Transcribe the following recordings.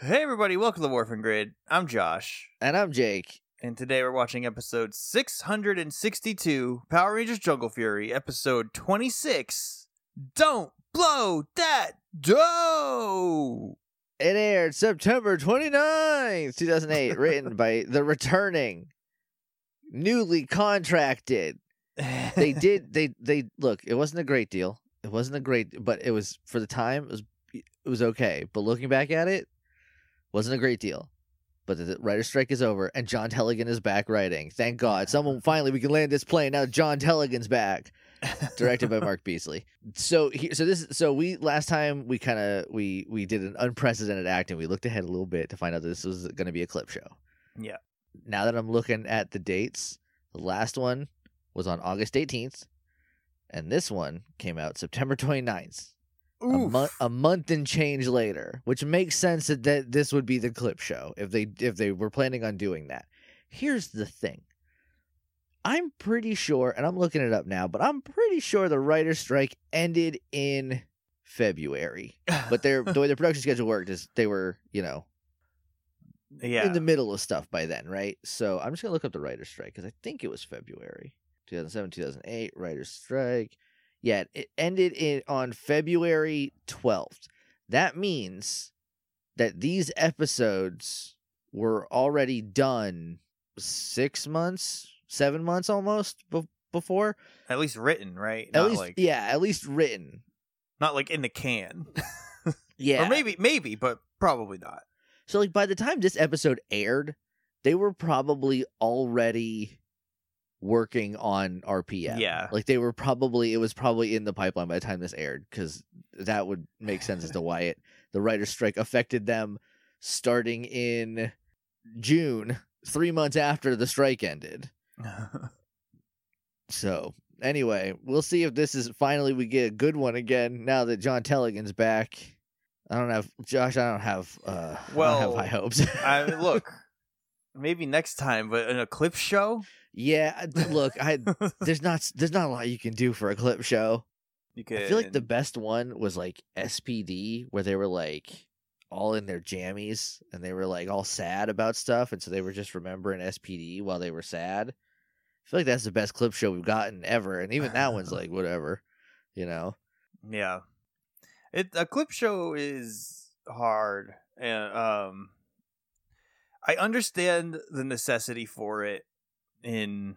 Hey everybody, welcome to the Morphin Grid. I'm Josh, And I'm Jake. and today we're watching episode 662, Power Rangers Jungle Fury, episode 26. Don't blow that dough. It aired September 29th, 2008, written by the returning, newly contracted. They did they they look, it wasn't a great deal. It wasn't a great but it was for the time it was it was okay. But looking back at it, wasn't a great deal. But the writer's strike is over and John Tellegen is back writing. Thank God. Someone finally we can land this plane. Now John Tellegen's back. directed by Mark Beesley. So he, so this so we last time we kind of we we did an unprecedented act and we looked ahead a little bit to find out that this was going to be a clip show. Yeah. Now that I'm looking at the dates, the last one was on August 18th and this one came out September 29th. A, month a month and change later, which makes sense that, that this would be the clip show if they if they were planning on doing that. Here's the thing. I'm pretty sure, and I'm looking it up now, but I'm pretty sure the writer's strike ended in February. But their the way their production schedule worked is they were, you know, yeah. in the middle of stuff by then, right? So I'm just gonna look up the writer's strike because I think it was February, 2007, 2008 writer's strike. Yeah, it ended in on February 12th. That means that these episodes were already done six months, seven months almost be- before. At least written, right? At not least, like yeah, at least written. not like in the can. Yeah, Or maybe maybe, but probably not. So like by the time this episode aired, they were probably already working on RPM. Yeah. Like they were probably it was probably in the pipeline by the time this aired cuz that would make sense as to why it the writer's strike affected them starting in June, 3 months after the strike ended. So, anyway, we'll see if this is finally we get a good one again now that John Tellegen's back. I don't have Josh, I don't have uh I don't have Well, high hopes. I mean, look, maybe next time, but an eclipse show, Yeah, look, I there's not there's not a lot you can do for a clip show. you could. I feel like the best one was like SPD, where they were like all in their jammies and they were like all sad about stuff, and so they were just remembering SPD while they were sad. I feel like that's the best clip show we've gotten ever, and even that one's like whatever, you know. Yeah, it a clip show is hard, and um, I understand the necessity for it in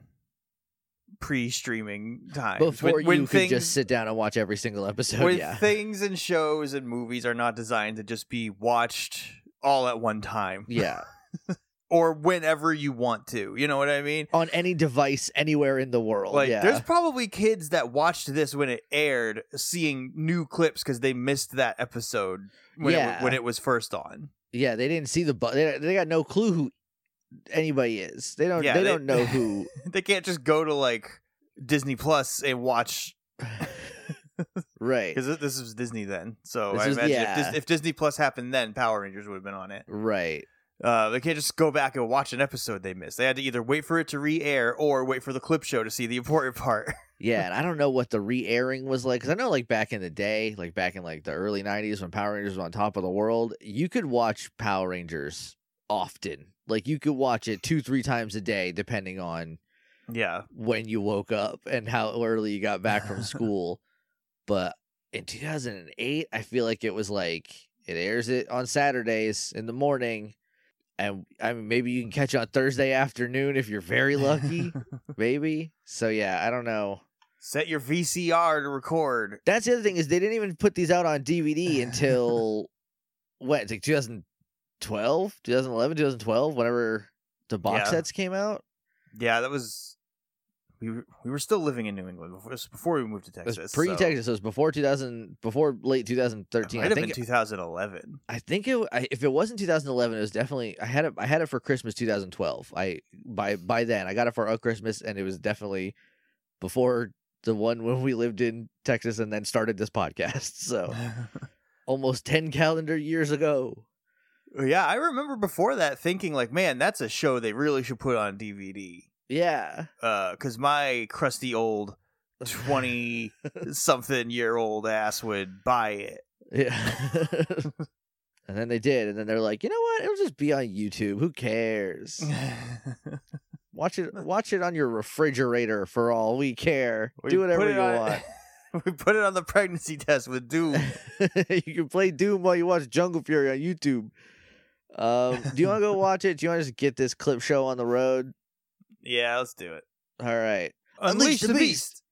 pre-streaming time Before when, when you things, could just sit down and watch every single episode, when yeah, things and shows and movies are not designed to just be watched all at one time yeah, or whenever you want to. You know what I mean? on any device anywhere in the world. Like, yeah, there's probably kids that watched this when it aired, seeing new clips because they missed that episode when, it, Yeah. wa- when it was first on. Yeah, they didn't see the bu- they they got no clue who anybody is. They don't Yeah, they, they- don't know who. They can't just go to like Disney Plus and watch right. because this was Disney then. So This I was- imagine yeah. if, Dis- if Disney Plus happened then, Power Rangers would have been on it. Right. Uh, they can't just go back and watch an episode they missed. They had to either wait for it to re-air or wait for the clip show to see the important part. Yeah, and I don't know what the re-airing was like cuz I know like back in the day, like back in like the early 90s when Power Rangers was on top of the world, you could watch Power Rangers often. Like you could watch it two, three times a day, depending on yeah when you woke up and how early you got back from school. but in 2008, I feel like it was like it airs it on Saturdays in the morning, and I mean maybe you can catch it on Thursday afternoon if you're very lucky, maybe. So yeah, I don't know. Set your VCR to record. That's the other thing is they didn't even put these out on DVD until what, like 2000 12, 2011, 2012, whenever the box yeah. sets came out. Yeah, that was we were, we were still living in New England before, before we moved to Texas. Pre Texas, so. it was before 2000, before late 2013. It might I think been 2011. I think it. I, if it wasn't 2011, it was definitely. I had it. I had it for Christmas 2012. I by by then I got it for Christmas, and it was definitely before the one when we lived in Texas and then started this podcast. So almost 10 calendar years ago yeah, I remember before that thinking like, man, that's a show they really should put on DVD. Yeah. Uh, cause my crusty old twenty something year old ass would buy it. Yeah. And then they did, and then they're like, you know what? It'll just be on YouTube. Who cares? Watch it. Watch it on your refrigerator for all we care. We Do whatever you on- want. we put it on the pregnancy test with Doom. you can play Doom while you watch Jungle Fury on YouTube. Um, do you want to go watch it? Do you want to just get this clip show on the road? yeah, let's do it. All right. Unleash, the, beast.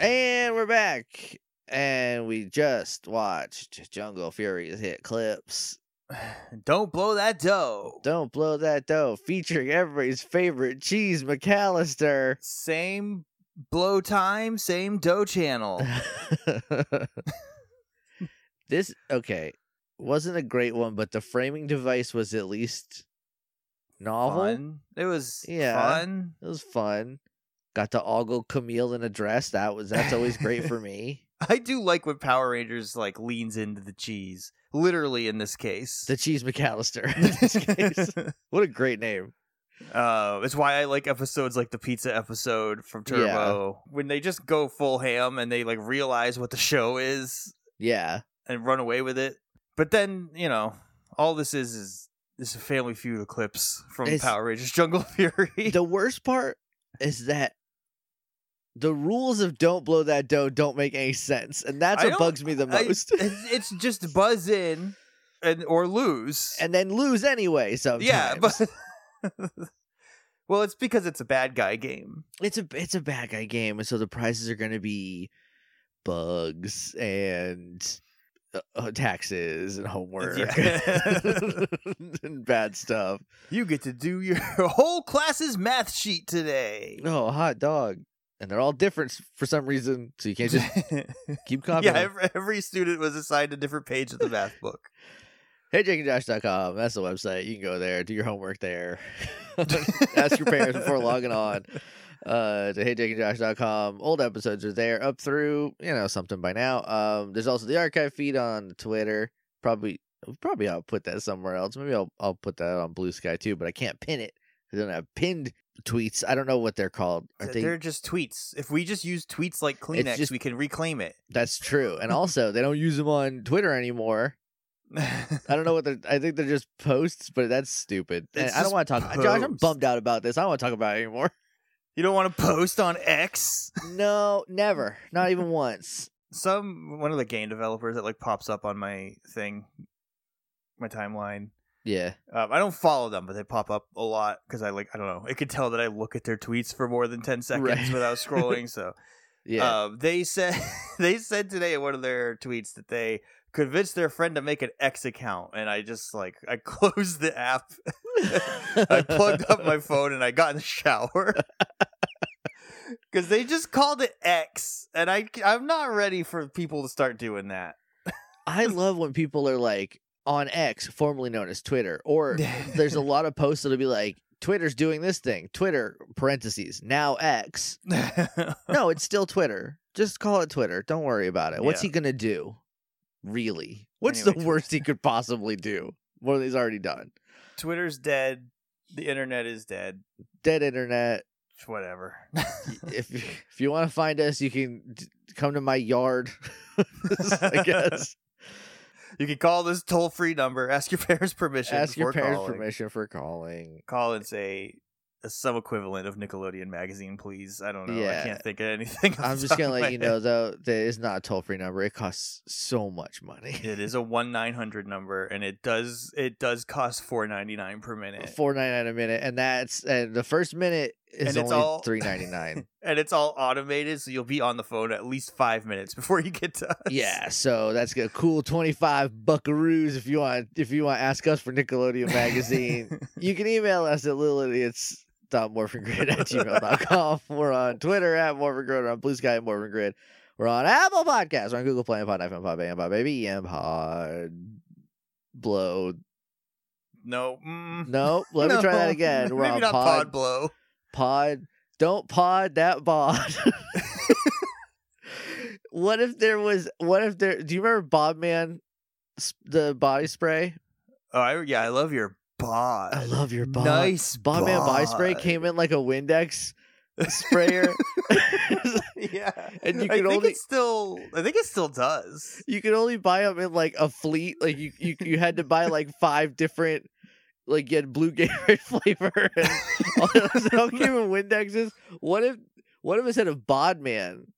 And we're back. And we just watched Jungle Fury's hit clips. Don't blow that dough. Don't blow that dough, featuring everybody's favorite cheese McAllister. Same blow time, same dough channel. this okay wasn't a great one, but the framing device was at least novel. Fun. It was Yeah. fun. It was fun. Got to ogle Camille in a dress. That was that's always great for me. I do like when Power Rangers like leans into the cheese. Literally in this case. The cheese McAllister. in this case. What a great name. Uh, it's why I like episodes like the pizza episode from Turbo when they just go full ham and they like realize what the show is Yeah. and run away with it. But then you know, all this is is this is a Family Feud eclipse from It's- Power Rangers Jungle Fury. The worst part is that the rules of don't blow that dough don't make any sense. And that's I what bugs me the most. it's it's just buzz in and or lose. and then lose anyway sometimes. yeah, but well, it's because it's a bad guy game. it's a it's a bad guy game, and so the prizes are going to be bugs and uh, uh, taxes and homework Yeah. and bad stuff. You get to do your whole class's math sheet today. Oh, hot dog! And they're all different for some reason, so you can't just keep copying. yeah, every, every student was assigned a different page of the math book. Hey, HeyJakeandJosh.com. That's the website. You can go there, do your homework there. Ask your parents before logging on uh, to HeyJakeandJosh.com. Old episodes are there up through, you know, something by now. Um, there's also the archive feed on Twitter. Probably, probably I'll put that somewhere else. Maybe I'll I'll put that on Blue Sky too, but I can't pin it. I don't have pinned tweets. I don't know what they're called. Are they? They're just tweets. If we just use tweets like Kleenex, just- we can reclaim it. That's true. And also, they don't use them on Twitter anymore. I don't know what they're. I think they're just posts, but that's stupid. I don't want to talk. About it. Josh, I'm bummed out about this. I don't want to talk about it anymore. you don't want to post on X? No, never. Not even once. Some one of the game developers that like pops up on my thing, my timeline. Yeah. Um, I don't follow them, but they pop up a lot because I like I don't know. It could tell that I look at their tweets for more than ten seconds Right. without scrolling. So Yeah. um, they said they said today in one of their tweets that they convinced their friend to make an X account, and I just like I closed the app, I plugged up my phone, and I got in the shower. Because they just called it X, and I I'm not ready for people to start doing that. I love when people are like on X, formerly known as Twitter, or there's a lot of posts that'll be like, Twitter's doing this thing. Twitter, parentheses, now X. No, it's still Twitter. Just call it Twitter. Don't worry about it. What's Yeah. he going to do? Really? What's Anyway, the worst he could possibly do? Than he's already done. Twitter's dead. The internet is dead. Dead internet. Whatever. if if you want to find us, you can d- come to my yard. I guess. You can call this toll free number. Ask your parents' permission. Ask your parents' calling. permission for calling. Call and say a some equivalent of Nickelodeon magazine, please. I don't know. Yeah. I can't think of anything. I'm just gonna let you head. know though that it's not a toll free number. It costs so much money. It is a one nine hundred number, and it does it does cost four ninety nine per minute, Four ninety nine a minute, and that's and the first minute is And it's all- three ninety nine. and it's all automated, so you'll be on the phone at least five minutes before you get to us. yeah, so that's a cool twenty five buckaroos if you want if you want to ask us for Nickelodeon magazine. you can email us at littleidiots.morphingrid at gmail.com. We're on Twitter at morphingrid, we're on Blue Sky at morphingrid. We're on Apple Podcasts, we're on Google Play, and Pod FM, Pod Bang, Pod Baby, and Pod Blow. no, mm, No, let me try that again. We're Maybe on not Pod, pod blow. Pod. Don't pod that bod. what if there was? What if there? Do you remember Bodman, the body spray? Oh, I, yeah, I love your bod. I love your bod. Nice Bodman body spray came in like a Windex sprayer. yeah, And you I could think only- it still. I think it still does. you could only buy them in like a fleet. Like you, you, you had to buy like five different. Like you had blue Gatorade flavor and all those came in Windexes. What if what if instead of Bodman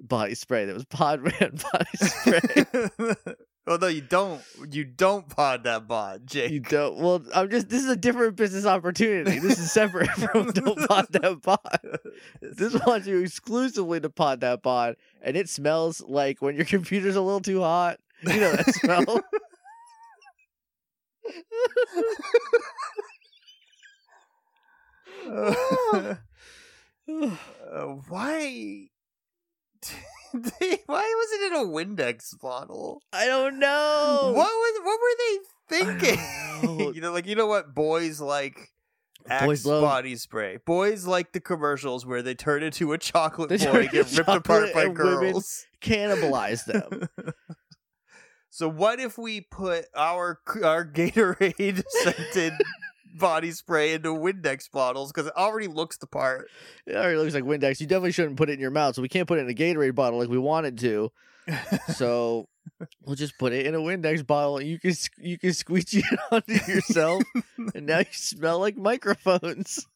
body spray that was Podman body spray? Although you don't, you don't pod that bod, Jake. you don't. Well, I'm just. This is a different business opportunity. This is separate from don't pod that pod. This wants you exclusively to pod that pod, and it smells like when your computer's a little too hot. You know that smell. Uh, uh, why? Why was it in a Windex bottle? I don't know. What was? What were they thinking? know. you know, like you know what boys like. Axe Boys love- body spray. Boys like the commercials where they turn into a chocolate They boy and get ripped apart by and women girls. Cannibalize them. So what if we put our our Gatorade scented body spray into Windex bottles because it already looks the part. It already looks like Windex. You definitely shouldn't put it in your mouth, so we can't put it in a Gatorade bottle like we wanted to. So we'll just put it in a Windex bottle. and You can you can squeegee it onto yourself, and now you smell like microphones.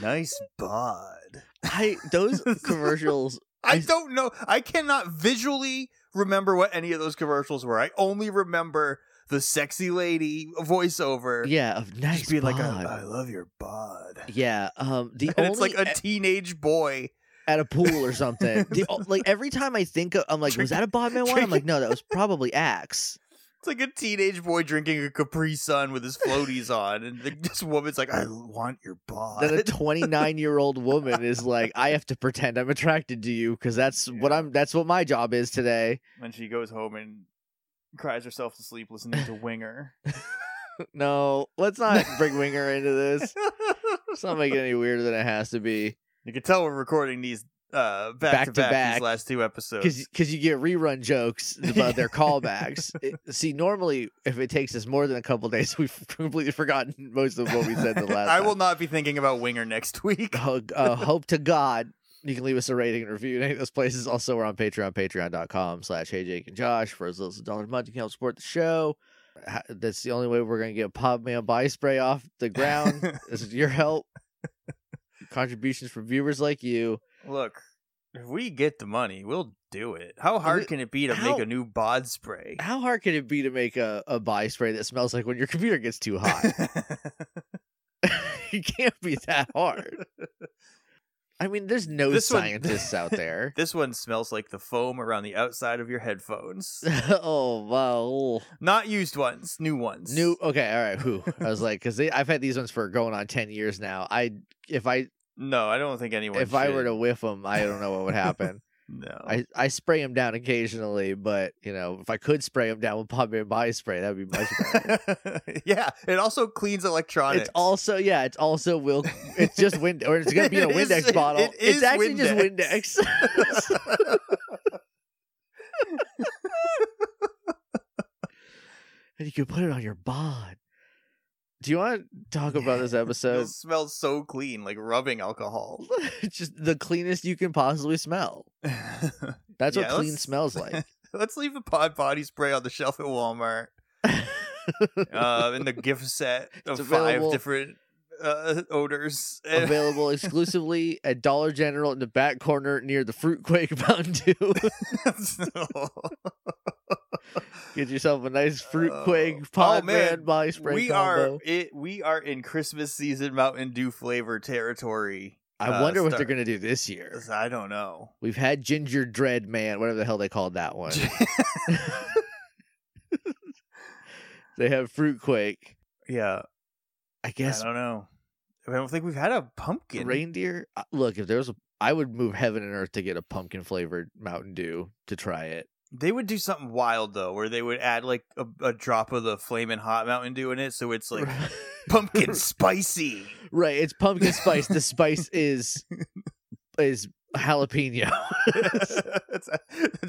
nice bod. I those commercials. I I- don't know. I cannot visually remember what any of those commercials were. I only remember the sexy lady voiceover. Yeah, of nice just being like. I, I love your bod. yeah, um, the And only it's like a teenage boy. at a pool or something. The, like every time I think of, I'm like, was that a Bodman one? I'm like, no, that was probably Axe. It's like a teenage boy drinking a Capri Sun with his floaties on, and the, this woman's like, "I want your bod." Then a 29 year old woman is like, I have to pretend I'm attracted to you because that's what I'm. That's what my job is today. and she goes home and cries herself to sleep listening to Winger. No, let's not bring Winger into this. It's not making it any weirder than it has to be. you can tell we're recording these uh, back, Back to to back, back. these last two episodes. Because you get rerun jokes about their callbacks. It- see, normally if it takes us more than a couple days, we've completely forgotten most of what we said the last. I time. will not be thinking about Winger next week. uh, uh, hope to God you can leave us a rating and review in any of those places. Also, we're on Patreon, patreon.com slash Hey Jake and Josh. For as little as a dollar a month, you can help support the show. That's the only way we're going to get Podman body spray off the ground. this is your help. Contributions from viewers like you. Look, if we get the money, we'll do it. How hard We- can it be to how- make a new bod spray? How hard can it be to make a, a body spray that smells like when your computer gets too hot? it can't be that hard. I mean, there's no This one- scientists out there. this one smells like the foam around the outside of your headphones. oh wow. Not used ones, new ones. New. Okay. All right. Who? I was like, because I've had these ones for going on ten years now. I if I No, I don't think anyone. if I were to whiff them, I don't know what would happen. no. I I spray them down occasionally, but you know, if I could spray them down with Podman body spray, that'd be much better. yeah, it also cleans electronics. it's also yeah, it's also will. It's just wind or it's gonna be in a It is- Windex it- bottle. it it's is actually just Windex. Windex. and you can put it on your bod. Do you want to talk about this episode? It smells so clean, like rubbing alcohol. Just the cleanest you can possibly smell. That's Yeah, what clean let's- smells like. Let's leave a pod body spray on the shelf at Walmart. Uh, in the gift set of five different uh, odors. Available exclusively at Dollar General in the back corner near the Fruit Quake Mountain Dew. Get yourself a nice Fruit Oh. Quake Oh, Pod man. Man body spray we combo. are it. We are in Christmas season Mountain Dew flavor territory. I uh, wonder what they're gonna do this year. I don't know. We've had Ginger Dread Man, whatever the hell they called that one. they have Fruit Quake. yeah, I guess. I don't know. I don't think we've had a pumpkin. reindeer. uh, Look, if there was a, I would move heaven and earth to get a pumpkin flavored Mountain Dew to try it. They would do something wild though, where they would add like a, a drop of the flaming hot Mountain Dew in it, so it's like pumpkin spicy. right. It's pumpkin spice. The spice is is jalapeno. it's a,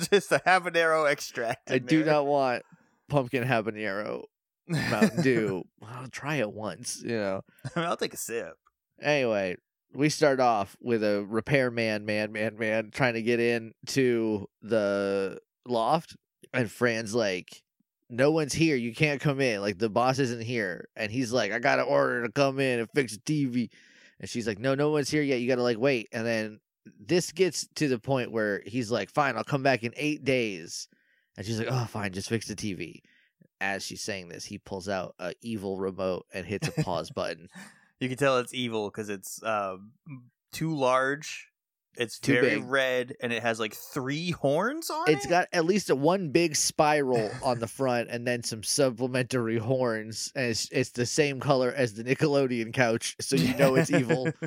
just a habanero extract. I do there. not want pumpkin habanero Mountain Dew. I'll try it once, you know. I mean, I'll take a sip. Anyway, we start off with a repairman, man, man, man, trying to get in to the loft, and Fran's like, "No one's here. You can't come in. Like the boss isn't here." And he's like, "I got an order to come in and fix the TV." And she's like, "No, no one's here yet. You got to like wait." And then this gets to the point where he's like, "Fine, I'll come back in eight days." And she's like, "Oh, fine, just fix the TV." As she's saying this, he pulls out a evil remote and hits a pause button. You can tell it's evil because it's um, too large. It's Too very big. red, and it has like three horns on It's It's got at least a one big spiral on the front and then some supplementary horns. And it's, it's the same color as the Nickelodeon couch, so you know it's evil.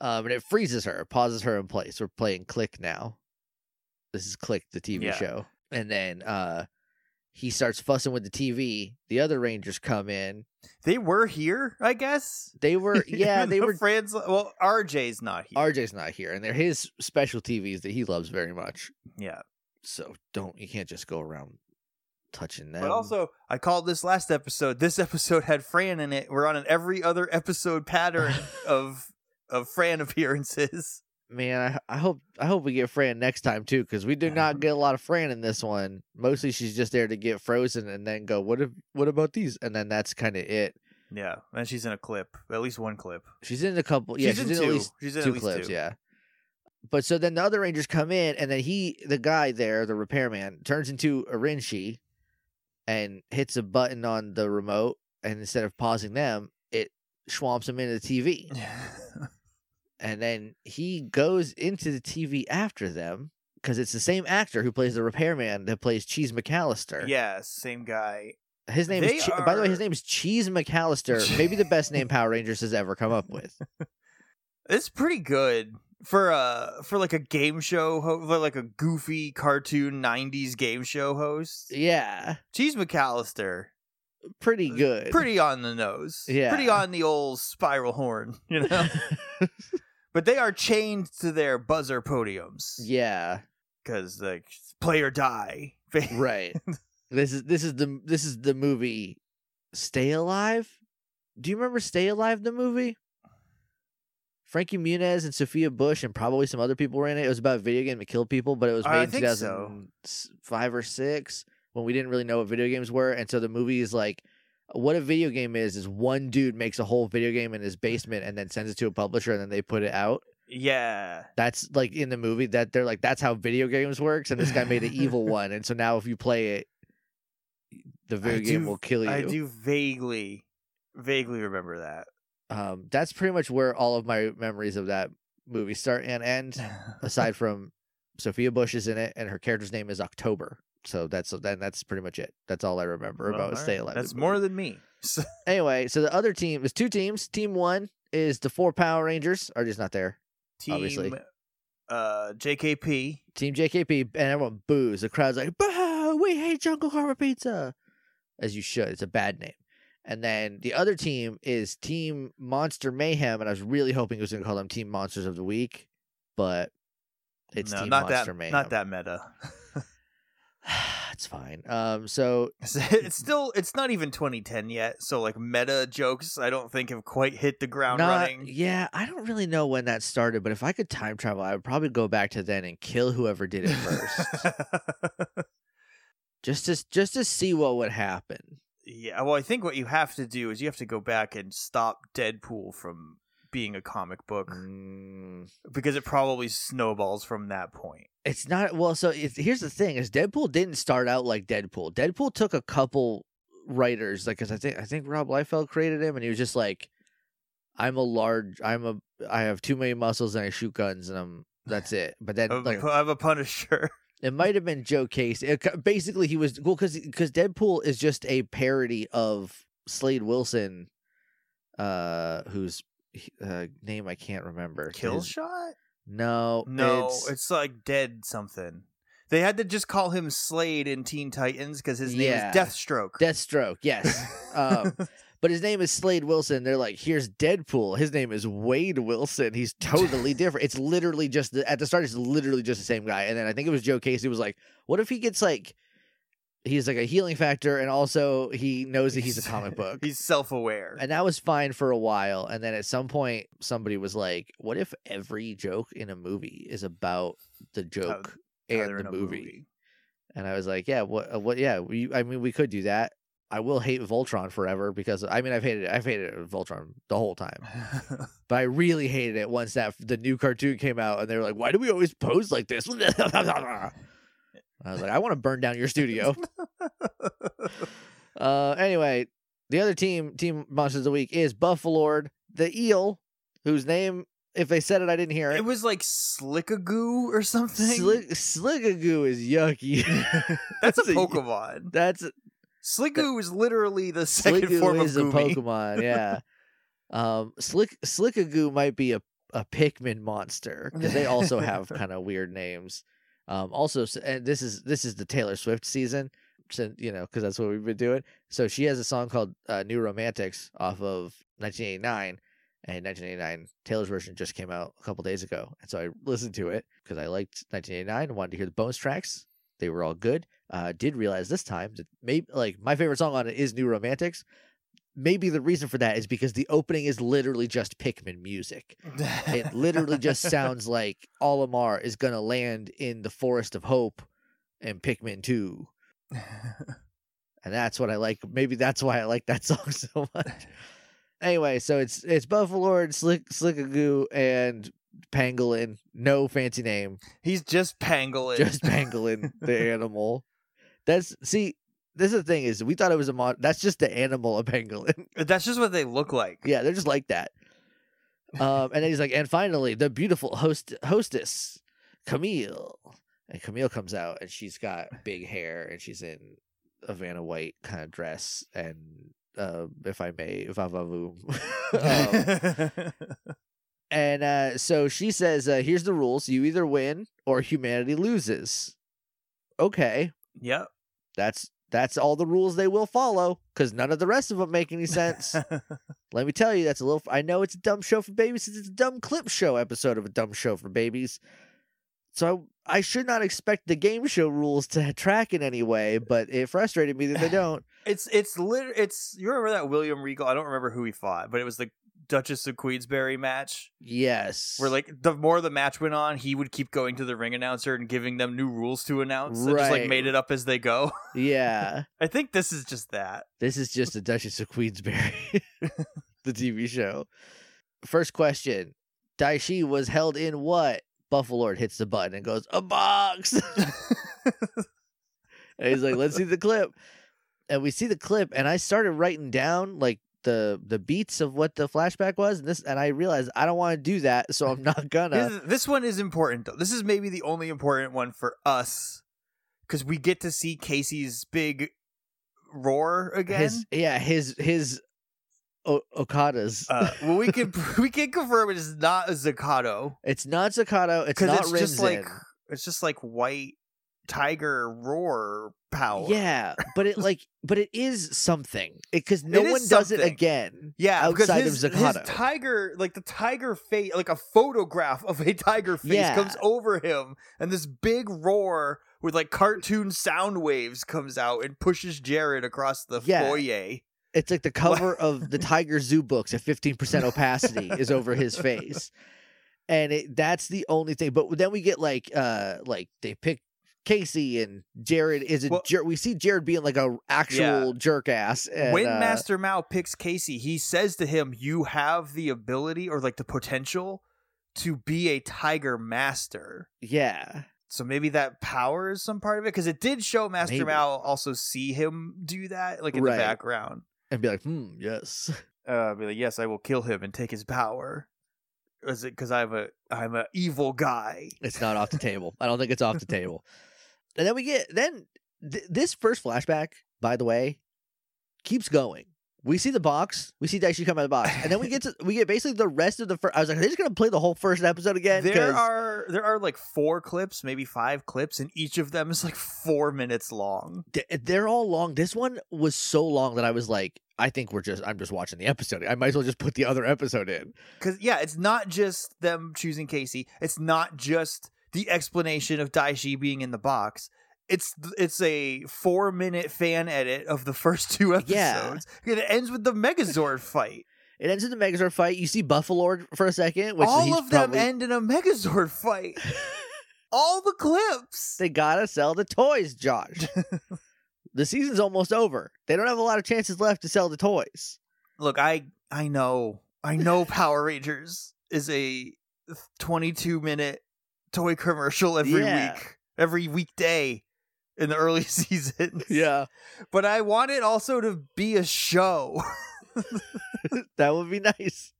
Um, and it freezes her, pauses her in place. We're playing Click now. This is Click, the TV Yeah. show. And then uh, he starts fussing with the TV. The other Rangers come in. they were here, I guess. They were, yeah, they were. Fran's. Well, RJ's not here. RJ's not here, and they're his special TVs that he loves very much. yeah, So don't, you can't just go around touching them. but also I called this last episode. This episode had Fran in it. We're on an every other episode pattern of of Fran appearances. Man, I, I hope I hope we get Fran next time too, because we did not get a lot of Fran in this one. Mostly, she's just there to get frozen and then go, "What if? What about these?" And then that's kind of it. Yeah, and she's in a clip, at least one clip. She's in a couple. Yeah, she's, she's, in, in, two. at least she's in two at least clips. two. Yeah. But so then the other Rangers come in, and then he, the guy there, the repairman, turns into a Rinshi, and hits a button on the remote, and instead of pausing them, it swamps him into the TV. and then he goes into the TV after them because it's the same actor who plays the repairman that plays Cheese McAllister. yeah, same guy. his name They is. Che- By the way, his name is Cheese McAllister. Maybe the best name Power Rangers has ever come up with. It's pretty good for a for like a game show ho- for like a goofy cartoon '90s game show host. Yeah, Cheese McAllister, pretty good. pretty on the nose. Yeah. pretty on the old spiral horn, you know. but they are chained to their buzzer podiums yeah, because like play or die. right. this is this is the this is the movie Stay Alive. Do you remember Stay Alive the movie? Frankie Muniz and Sophia Bush and probably some other people were in it. It was about a video game that killed people, but it was I made in think so. 2005 or 6 when we didn't really know what video games were. And so the movie is like, what a video game is, is one dude makes a whole video game in his basement and then sends it to a publisher and then they put it out. yeah, That's like in the movie that they're like, that's how video games works. And this guy made an evil one. And so now if you play it, the video game do- will kill you. I do vaguely, vaguely remember that. Um, that's pretty much where all of my memories of that movie start and end. Aside from Sophia Bush is in it, and her character's name is October. So that's then that's pretty much it. That's all I remember Well, about all Stay right. Alive. That's more than me. Anyway, so the other team is two teams. Team one is the four Power Rangers are just not there. Team Obviously. uh JKP. Team JKP and everyone boos. The crowd's like, "Boo! We hate Jungle Karma Pizza," as you should. It's a bad name. And then the other team is Team Monster Mayhem, and I was really hoping it was going to call them Team Monsters of the Week, but it's no, Team not Monster that Mayhem. not that meta. it's fine. Um, so it's still it's not even 2010 yet, so like meta jokes I don't think have quite hit the ground not, running. yeah, I don't really know when that started, but if I could time travel, I would probably go back to then and kill whoever did it first, just to just to see what would happen. yeah, well I think what you have to do is you have to go back and stop Deadpool from being a comic book Mm, because it probably snowballs from that point. it's not well. So here's the thing: is Deadpool didn't start out like Deadpool. Deadpool took a couple writers, like because I think I think Rob Liefeld created him, and he was just like, "I'm a large, I'm a, I have too many muscles and I shoot guns, and I'm that's it." But then I'm, like I'm a Punisher. It might have been Joe Case. It, basically, he was well because because Deadpool is just a parody of Slade Wilson, uh, whose uh, name I can't remember. Kill His- shot? No, No, it's, it's, like dead something. They had to just call him Slade in Teen Titans because his name Yeah. is Deathstroke. Deathstroke. Yes, um, but his name is Slade Wilson. They're like, here's Deadpool. His name is Wade Wilson. He's totally different. It's literally just the, at the start. It's literally just the same guy. And then I think it was Joe Casey was like, what if he gets like. He's like a healing factor, and also he knows that he's a comic book. He's self-aware. And that was fine for a while. And then at some point, somebody was like, What if every joke in a movie is about the joke How and the a movie? And I was like, Yeah, what, uh, what, yeah, we, I mean, we could do that. I will hate Voltron forever because I mean, I've hated it. I've hated Voltron the whole time, but I really hated it once that the new cartoon came out and they were like, Why do we always pose like this? I was like, I want to burn down your studio. Uh, anyway, the other team, team monsters of the week, is Buffalord, the eel, whose name, if they said it, I didn't hear it it. was like Slickagoo or something. Slick, Slickagoo is yucky. That's a That's a- Pokemon. That's Sliggoo is literally the second Slickagoo form of is a Pokemon. Yeah. um, Slick Slickagoo might be a a Pikmin monster because they also have kind of weird names. Um, also, and this is this is the Taylor Swift season, so, you know, because that's what we've been doing. So she has a song called uh, "New Romantics" off of 1989, and 1989 Taylor's version just came out a couple days ago, and so I listened to it because I liked 1989 and wanted to hear the bonus tracks. They were all good. Uh, did realize this time that maybe like my favorite song on it is "New Romantics." Maybe the reason for that is because the opening is literally just Pikmin music. It literally just sounds like Olimar is gonna land in the Forest of Hope and Pikmin 2. And that's what I like. Maybe that's why I like that song so much. anyway, so it's it's Buffalo Buffalord, Slick Slickagoo, and Pangolin. No fancy name. He's just Pangolin. Just Pangolin, the animal. That's see, this is the thing is we thought it was a mod that's just the animal of pangolin. That's just what they look like. Yeah, they're just like that. Um, and then he's like, and finally, the beautiful host hostess, Camille. And Camille comes out, and she's got big hair, and she's in a Vanna White kind of dress, and uh, if I may, vavavoom. um, and uh, so she says, uh, "Here's the rules: you either win or humanity loses." Okay, yep. that's that's all the rules they will follow because none of the rest of them make any sense. Let me tell you, that's a little. I know it's a dumb show for babies. since It's a dumb clip show episode of a dumb show for babies. So I should not expect the game show rules to track in any way, but it frustrated me that they don't. It's it's lit. It's you remember that William Regal? I don't remember who he fought, but it was the Duchess of Queensberry match Yes. where like the more the match went on, he would keep going to the ring announcer and giving them new rules to announce. And just like made it up as they go. yeah. I think this is just that. This is just a Duchess of Queensberry, the TV show. First question: Daishi was held in what? Buffalord hits the button and goes a box. And he's like, let's see the clip. And we see the clip, and I started writing down like the the beats of what the flashback was, and this, and I realized I don't want to do that, so I'm not gonna. This, this one is important though. This is maybe the only important one for us because we get to see Casey's big roar again. His yeah, his his o- Okadas. uh, well, we can we can confirm it is not a Zakato it's not Zakato. It's not it's just like it's just like white tiger roar power. Yeah, but it like, but it is something because no one does it again. Yeah, outside of his, his Zakato. tiger, like the tiger face, like a photograph of a tiger face Yeah. comes over him, and this big roar with like cartoon sound waves comes out and pushes Jared across the Yeah. foyer. It's like the cover of the Tiger Zoo books at fifteen percent opacity is over his face, and it, that's the only thing. But then we get like, uh, like they pick Casey and Jared is a Well- jer- we see Jared being like a actual jerk ass. And, when uh, Master Mao picks Casey, he says to him, "You have the ability or like the potential to be a tiger master." yeah, So maybe that power is some part of it because it did show Master Maybe. Mao also see him do that, like in Right. the background. and be like, hmm, yes, uh, be like, yes, I will kill him and take his power. Is it because I'm a I'm a evil guy? it's not off the table. I don't think it's off the table. And then we get then th- this first flashback, by the way, keeps going. We see the box. We see Daishi come out of the box, and then we get to we get basically the rest of the first. I was like, are they just gonna play the whole first episode again? There are there are like four clips, maybe five clips, and each of them is like four minutes long. th- they're all long. This one was so long that I was like, I think we're just I'm just watching the episode. I might as well just put the other episode in. Because yeah, it's not just them choosing Casey. It's not just the explanation of Daishi being in the box. It's it's a four minute fan edit of the first two episodes. Yeah. It ends with the Megazord fight. It ends in the Megazord fight. You see Buffalo for a second, which All of them probably, end in a Megazord fight. All the clips. They gotta sell the toys, Josh. the season's almost over. They don't have a lot of chances left to sell the toys. Look, I I know. I know Power Rangers is a 22 minute toy commercial every Yeah. week. Every weekday in the early seasons. Yeah, But I want it also to be a show. that would be nice.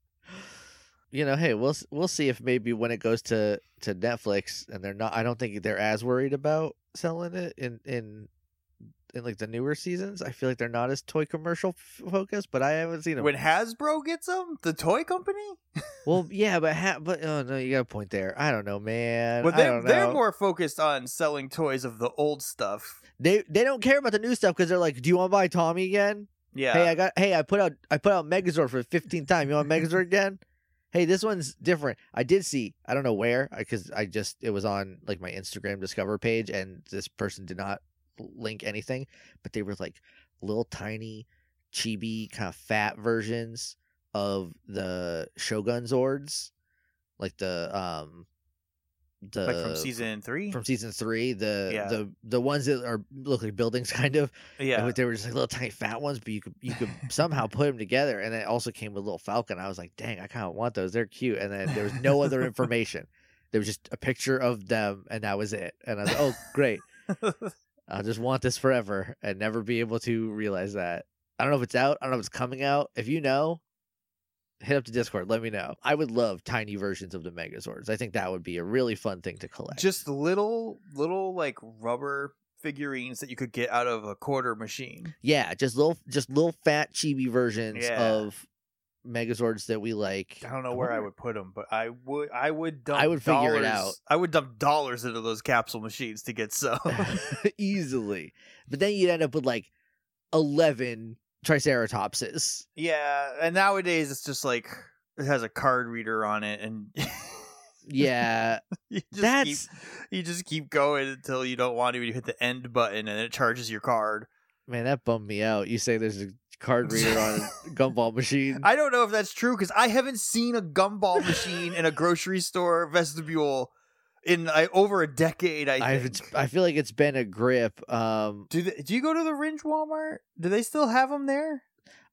You know, hey, we'll we'll see if maybe when it goes to to Netflix and they're not. I don't think they're as worried about selling it in in in like the newer seasons. I feel like they're not as toy commercial f- focused, but I haven't seen them. when Hasbro gets them, the toy company, well, yeah, but ha- but oh no, you got a point there. I don't know, man. but I they they're more focused on selling toys of the old stuff. They they don't care about the new stuff because they're like, do you want to buy Tommy again? Yeah. Hey, I got. Hey, I put out. I put out Megazord for the fifteenth time. You want Megazord again? Hey, this one's different. I did see. I don't know where because I just it was on like my Instagram Discover page, and this person did not link anything, but they were like little tiny, chibi kind of fat versions of the Shogun Zords, like the um the like from season three. from season three, the Yeah. the the ones that are look like buildings, kind of. yeah. And they were just like little tiny fat ones, but you could you could somehow put them together. And it also came with little falcon. I was like, dang, I kind of want those. They're cute. And then there was no other information. There was just a picture of them, and that was it. And I was like, oh, great. I'll just want this forever and never be able to realize that. I don't know if it's out. I don't know if it's coming out. If you know, hit up the Discord. Let me know. I would love tiny versions of the Megazords. I think that would be a really fun thing to collect. Just little little like rubber figurines that you could get out of a quarter machine. Yeah, just little, just little fat chibi versions Yeah. of Megazords that we like. I don't know where I would put them, but I would I would dump I would figure it out. I would dump dollars into those capsule machines to get some. easily. But then you'd end up with like eleven Triceratopses. yeah, and nowadays it's just like it has a card reader on it and Yeah, you just That's- keep you just keep going until you don't want to. You hit the end button and it charges your card. man, that bummed me out. You say there's a card reader on a gumball machine. I don't know if that's true because I haven't seen a gumball machine in a grocery store vestibule in I, over a decade. I I, think. I feel like it's been a grip. Um, do they, do you go to the Ringe Walmart? Do they still have them there?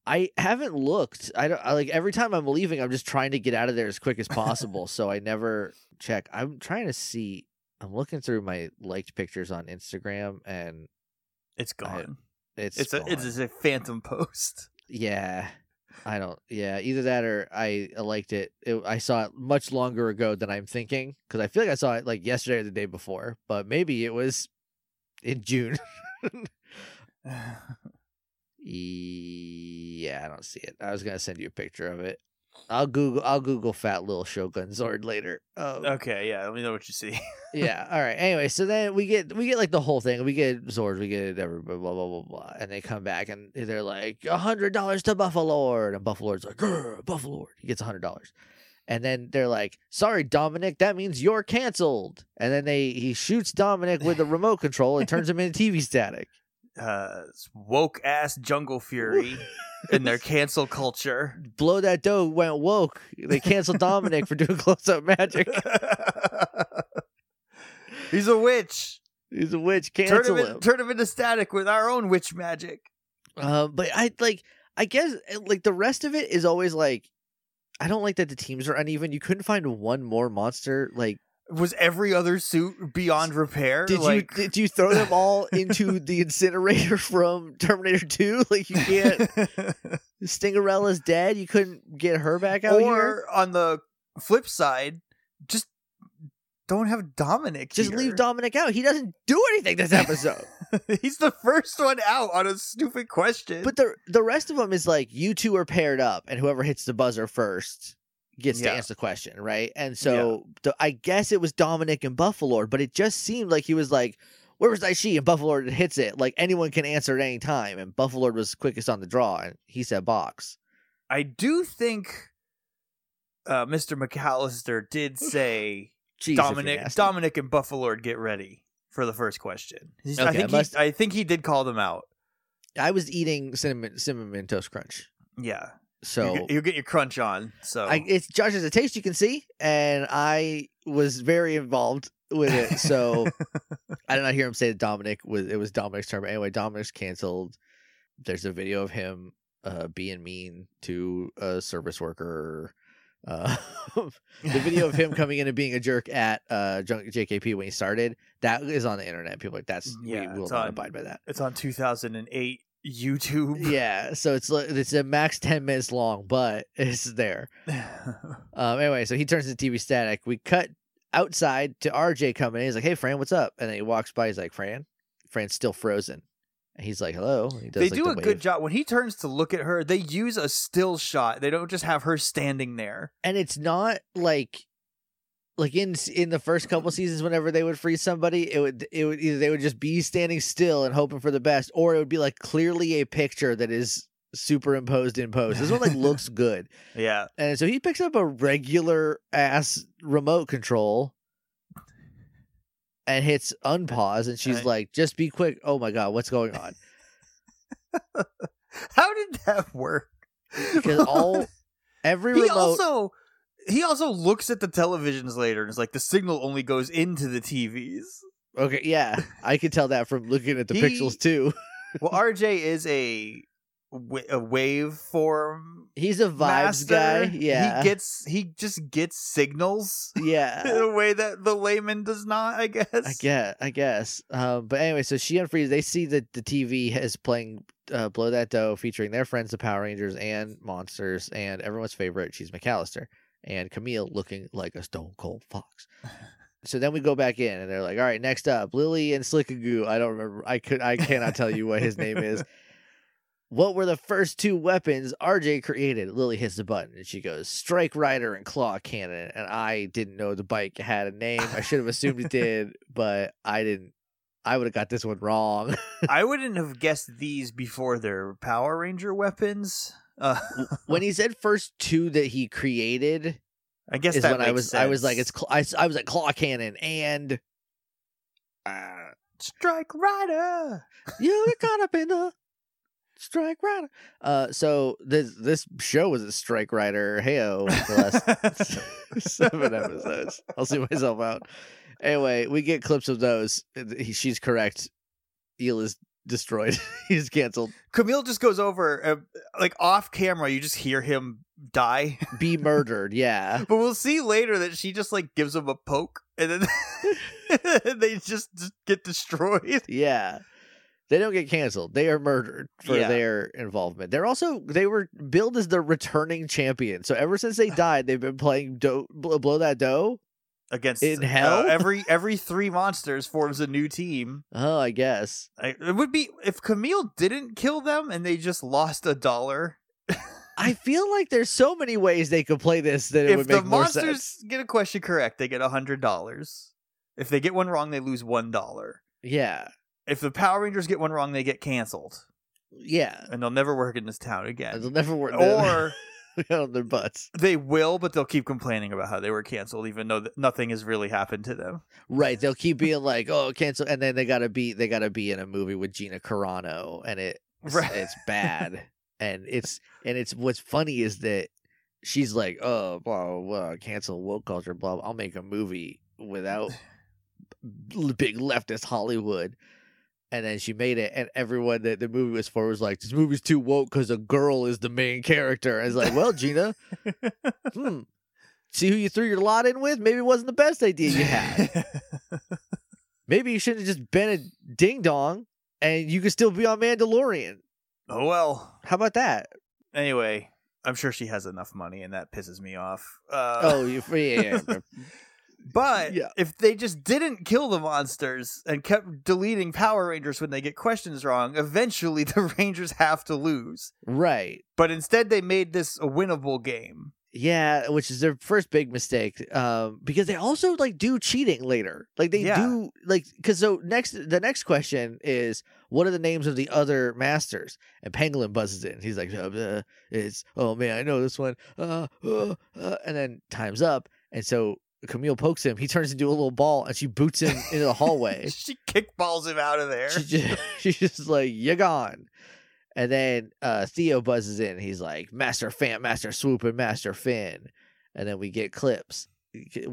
I haven't looked. I don't I, like every time I'm leaving, I'm just trying to get out of there as quick as possible. so I never check. I'm trying to see. I'm looking through my liked pictures on Instagram, and It's gone. It's it's a it's a phantom post. Yeah. I don't. Yeah, either that or I uh, liked it. it I saw it much longer ago than I'm thinking because I feel like I saw it like yesterday or the day before, but maybe it was in June. yeah, I don't see it. I was gonna send you a picture of it. I'll Google. I'll Google fat little Shogun Zord later. Um, okay, yeah. Let me know what you see. yeah. All right. Anyway, so then we get we get like the whole thing. We get Zords. We get everybody. Blah blah blah blah. And they come back and they're like a hundred dollars to Buffalord, and Buffalord's like "Grr, Buffalord. He gets a hundred dollars. And then they're like, "Sorry, Dominic, that means you're canceled." And then they he shoots Dominic with the remote control and turns him into TV static. Uh, woke ass Jungle Fury in their cancel culture. Blow that dough went woke. They canceled Dominic for doing close up magic. He's a witch. He's a witch. Turn Cancel him, him. in, turn him into static with our own witch magic. Uh, but I like, I guess, uh, like the rest of it is always like, I don't like that the teams are uneven. You couldn't find one more monster. Like, Was every other suit beyond repair? did like, you did you throw them all into the incinerator from Terminator Two? Like, you can't. Stingerella's dead. You couldn't get her back out here. or on the flip side, just don't have Dominic. Just here. leave Dominic out. He doesn't do anything this episode. He's the first one out on a stupid question. but the the rest of them is like you two are paired up, and whoever hits the buzzer first gets to Yeah. answer the question, right? And so the, I guess it was Dominic and Buffalo, but it just seemed like he was like, where was Daishi? And Buffalo hits it like anyone can answer at any time. And Buffalo was quickest on the draw, and he said box. I do think uh, Mr. McAllister did say Dominic. Dominic, and Buffalo get ready for the first question. He's- I think must- he, I think he did call them out. I was eating cinnamon cinnamon toast crunch, Yeah, so you, get, you get your crunch on. So I, it's Josh has a taste you can see, and I was very involved with it. So I did not hear him say that Dominic was it was Dominic's turn. But anyway, Dominic's canceled. There's a video of him uh, being mean to a service worker. Uh, the video of him coming in and being a jerk at uh, Junk- JKP when he started that is on the internet. People are like that's Yeah, we will it's not on- abide by that. it's on 2008 YouTube. Yeah, so it's it's a max ten minutes long, but it's there. Um, anyway, so he turns the TV static. We cut outside to RJ coming in. He's like, "Hey, Fran, what's up?" And then he walks by. He's like, "Fran." Fran's still frozen. And he's like, "Hello." He does, they like, do the a good job when he turns to look at her. They use a still shot. They don't just have her standing there. and it's not like like in in the first couple seasons whenever they would freeze somebody it would it would either they would just be standing still and hoping for the best or it would be like clearly a picture that is superimposed in post this one like looks good. Yeah, and so he picks up a regular ass remote control and hits unpause and she's Right. like just be quick. Oh my god what's going on? How did that work? because all every he remote also he also looks at the televisions later and is like the signal only goes into the TVs. okay yeah i could tell that from looking at the He- pixels too Well, RJ is a a waveform He's a vibes master. guy. Yeah. he gets he just gets signals Yeah, in a way that the layman does not. I guess. I guess. I guess. Um, but anyway, so she unfreezes. They see that the TV is playing uh, "Blow That Dough," featuring their friends, the Power Rangers and monsters, and everyone's favorite. Cheese McAllister and Camille, looking like a stone cold fox. So then we go back in, and they're like, "All right, next up, Lily and Slickagoo." I don't remember. I could. I cannot tell you what his name is. What were the first two weapons RJ created? Lily hits the button and she goes, Strike Rider and Claw Cannon. And I didn't know the bike had a name. I should have assumed it did, but I didn't. I would have got this one wrong. I wouldn't have guessed these before their Power Ranger weapons. Uh, when he said first two that he created, I guess is that when I was I was like, it's cl- I, I was like Claw Cannon and uh, Strike Rider. you got caught up in the Strike Rider. Uh, so this this show was a Strike Rider. Heyo, the last seven episodes. I'll see myself out. Anyway, we get clips of those. He- She's correct. Eel is destroyed. He's canceled. Camille just goes over, uh, like off camera. You just hear him die, Be murdered. Yeah. but we'll see later that she just like gives him a poke, and then they just, just get destroyed. Yeah. They don't get canceled. They are murdered for Yeah. their involvement. They're also they were billed as the returning champion. So ever since they died, they've been playing blow, blow that dough. Against In uh, hell? every every three monsters forms a new team. Oh, I guess. I, it would be if Camille didn't kill them and they just lost a dollar. I feel like there's so many ways they could play this that it if would the make more monsters sense. get a question correct, they get a hundred dollars. If they get one wrong, they lose one dollar. Yeah. If the Power Rangers get one wrong, they get canceled Yeah. and they'll never work in this town again. They'll never work Or on their butts. they will, but they'll keep complaining about how they were canceled, even though th- nothing has really happened to them. Right. They'll keep being like, oh, cancel and then they gotta be they gotta be in a movie with Gina Carano and it Right. it's bad. and it's and it's what's funny is that she's like, oh, blah blah, blah cancel woke culture, blah. blah. I'll make a movie without big leftist Hollywood. And then she made it, and everyone that the movie was for was like, "This movie's too woke because a girl is the main character." And it's like, "Well, Gina, hmm, see who you threw your lot in with? Maybe it wasn't the best idea you had. Maybe you shouldn't have just been a ding dong, and you could still be on Mandalorian. oh well. How about that? Anyway, I'm sure she has enough money, and that pisses me off. Uh, Oh, yeah, yeah, yeah. But Yeah. if they just didn't kill the monsters and kept deleting Power Rangers when they get questions wrong, eventually the Rangers have to lose. right. But instead, they made this a winnable game. Yeah, which is their first big mistake. Um, because they also like do cheating later. Like they Yeah. do like because so next the next question is what are the names of the other masters? And Pangolin buzzes in. He's like, uh, it's oh man, I know this one. Uh, uh, uh, and then time's up, and so Camille pokes him. He turns into a little ball, and she boots him into the hallway. she kickballs him out of there. she just, she's just like, "You're gone." And then uh, Theo buzzes in. He's like, "Master Phant, Master Swoop, and Master Finn." And then we get clips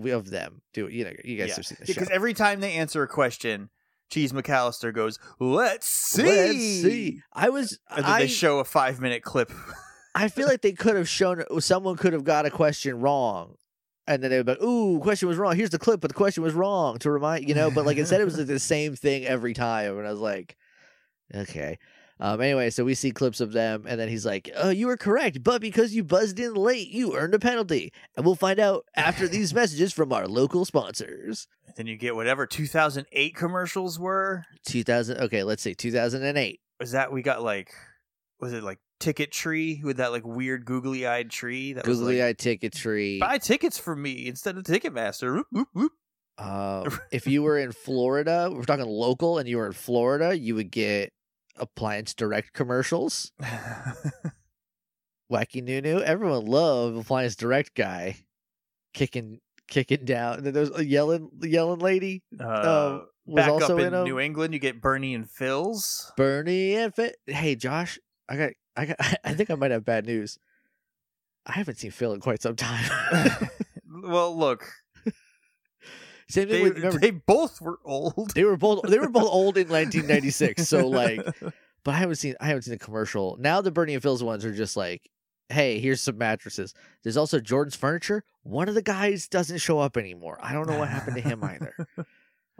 of them. Do you know? You guys Yeah. have seen the Because show. every time they answer a question, Cheese McAllister goes, "Let's see." Let's see. I was. And then I, they show a five minute clip. I feel like they could have shown. Someone could have got a question wrong. And then they would be like, "Ooh, question was wrong. Here's the clip, but the question was wrong." To remind you know, but like instead it was like the same thing every time, and I was like, "Okay." Um, anyway, so we see clips of them, and then he's like, "Oh, you were correct, but because you buzzed in late, you earned a penalty, and we'll find out after these messages from our local sponsors." then you get whatever 2008 commercials were. 2000. Okay, let's see, 2008. Was that we got like, was it like Ticket Tree with that like weird googly eyed tree? That was Googly like, Eye Ticket Tree. buy tickets for me instead of Ticketmaster. Um, if you were in Florida, we're talking local, and you were in Florida, you would get Appliance Direct commercials. Wacky Nunu. Everyone loved Appliance Direct guy kicking kicking down. And then there's a yelling yelling lady uh, um, was back also up in in 'em. New England, you get Bernie and Phyl's. Bernie and Fit. Hey Josh, I got I got I think I might have bad news. I haven't seen Phyl in quite some time. well, look, Same thing they, with remember they both were old. they were both they were both old in 1996. So like but I haven't seen I haven't seen the commercial. Now the Bernie and Phyl's ones are just like, hey, here's some mattresses. There's also Jordan's furniture. One of the guys doesn't show up anymore. I don't know what happened to him either.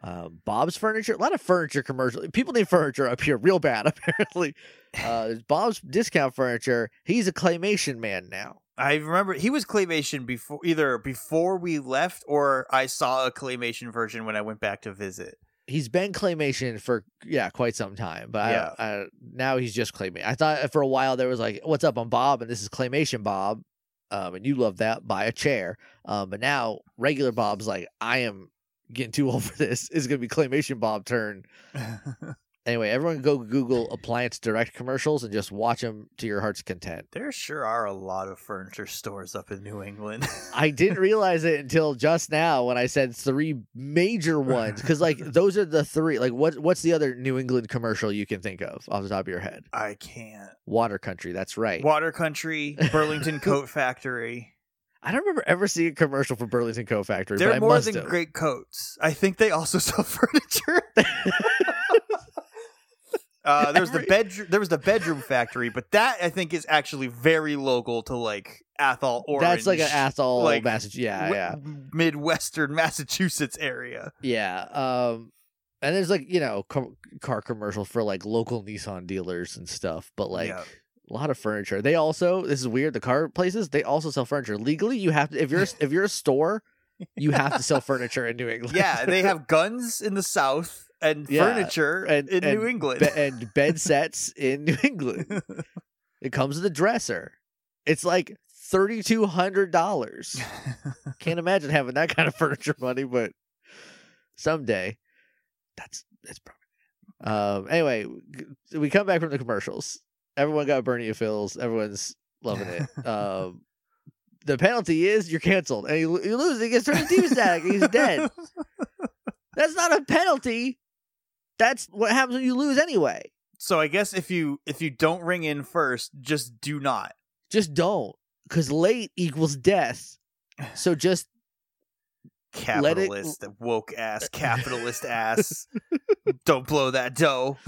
Uh, Bob's furniture, a lot of furniture commercial. People need furniture up here real bad. Apparently, uh, there's Bob's discount furniture. He's a claymation man now. I remember he was claymation before either before we left or I saw a claymation version when I went back to visit. He's been claymation for yeah quite some time, but I, I, now he's just claymation. I thought for a while there was like, "What's up? I'm Bob, and this is claymation Bob," um, and you love that. Buy a chair, um, but now regular Bob's like, "I am getting too old for this. It's gonna be claymation Bob turn." Anyway, everyone go Google appliance direct commercials and just watch them to your heart's content. there sure are a lot of furniture stores up in New England. I didn't realize it until just now when I said three major ones because like those are the three. Like what what's the other New England commercial you can think of off the top of your head? I can't. Water Country. That's right. Water Country, Burlington Coat Factory. I don't remember ever seeing a commercial for Burlington Coat Factory. but They're I more than have. great coats. I think they also sell furniture. Uh, there's the Every- bedroom. There was the bedroom factory, but that I think is actually very local to like Athol, Orange. That's like an Athol, like, Massachusetts. Yeah, we- yeah, Midwestern Massachusetts area. yeah. Um, and there's like you know car commercials for like local Nissan dealers and stuff, but like. Yeah. A lot of furniture. They also this is weird. The car places they also sell furniture legally. You have to if you're if you're a store, you have to sell furniture in New England. Yeah, they have guns in the South and Yeah, furniture and- in and New England. Be- and bed sets in New England. It comes with a dresser. It's like thirty two hundred dollars. Can't imagine having that kind of furniture money, but someday, that's that's probably. Um. Anyway, we come back from the commercials. Everyone got Bernie Phyl's. Everyone's loving it. Um. The penalty is you're canceled, and you, you lose. He gets turned into static. He's dead. That's not a penalty. That's what happens when you lose anyway. so I guess if you if you don't ring in first, just do not. Just don't, because late equals death. So just Let it- Capitalist, woke ass, capitalist ass. don't blow that dough.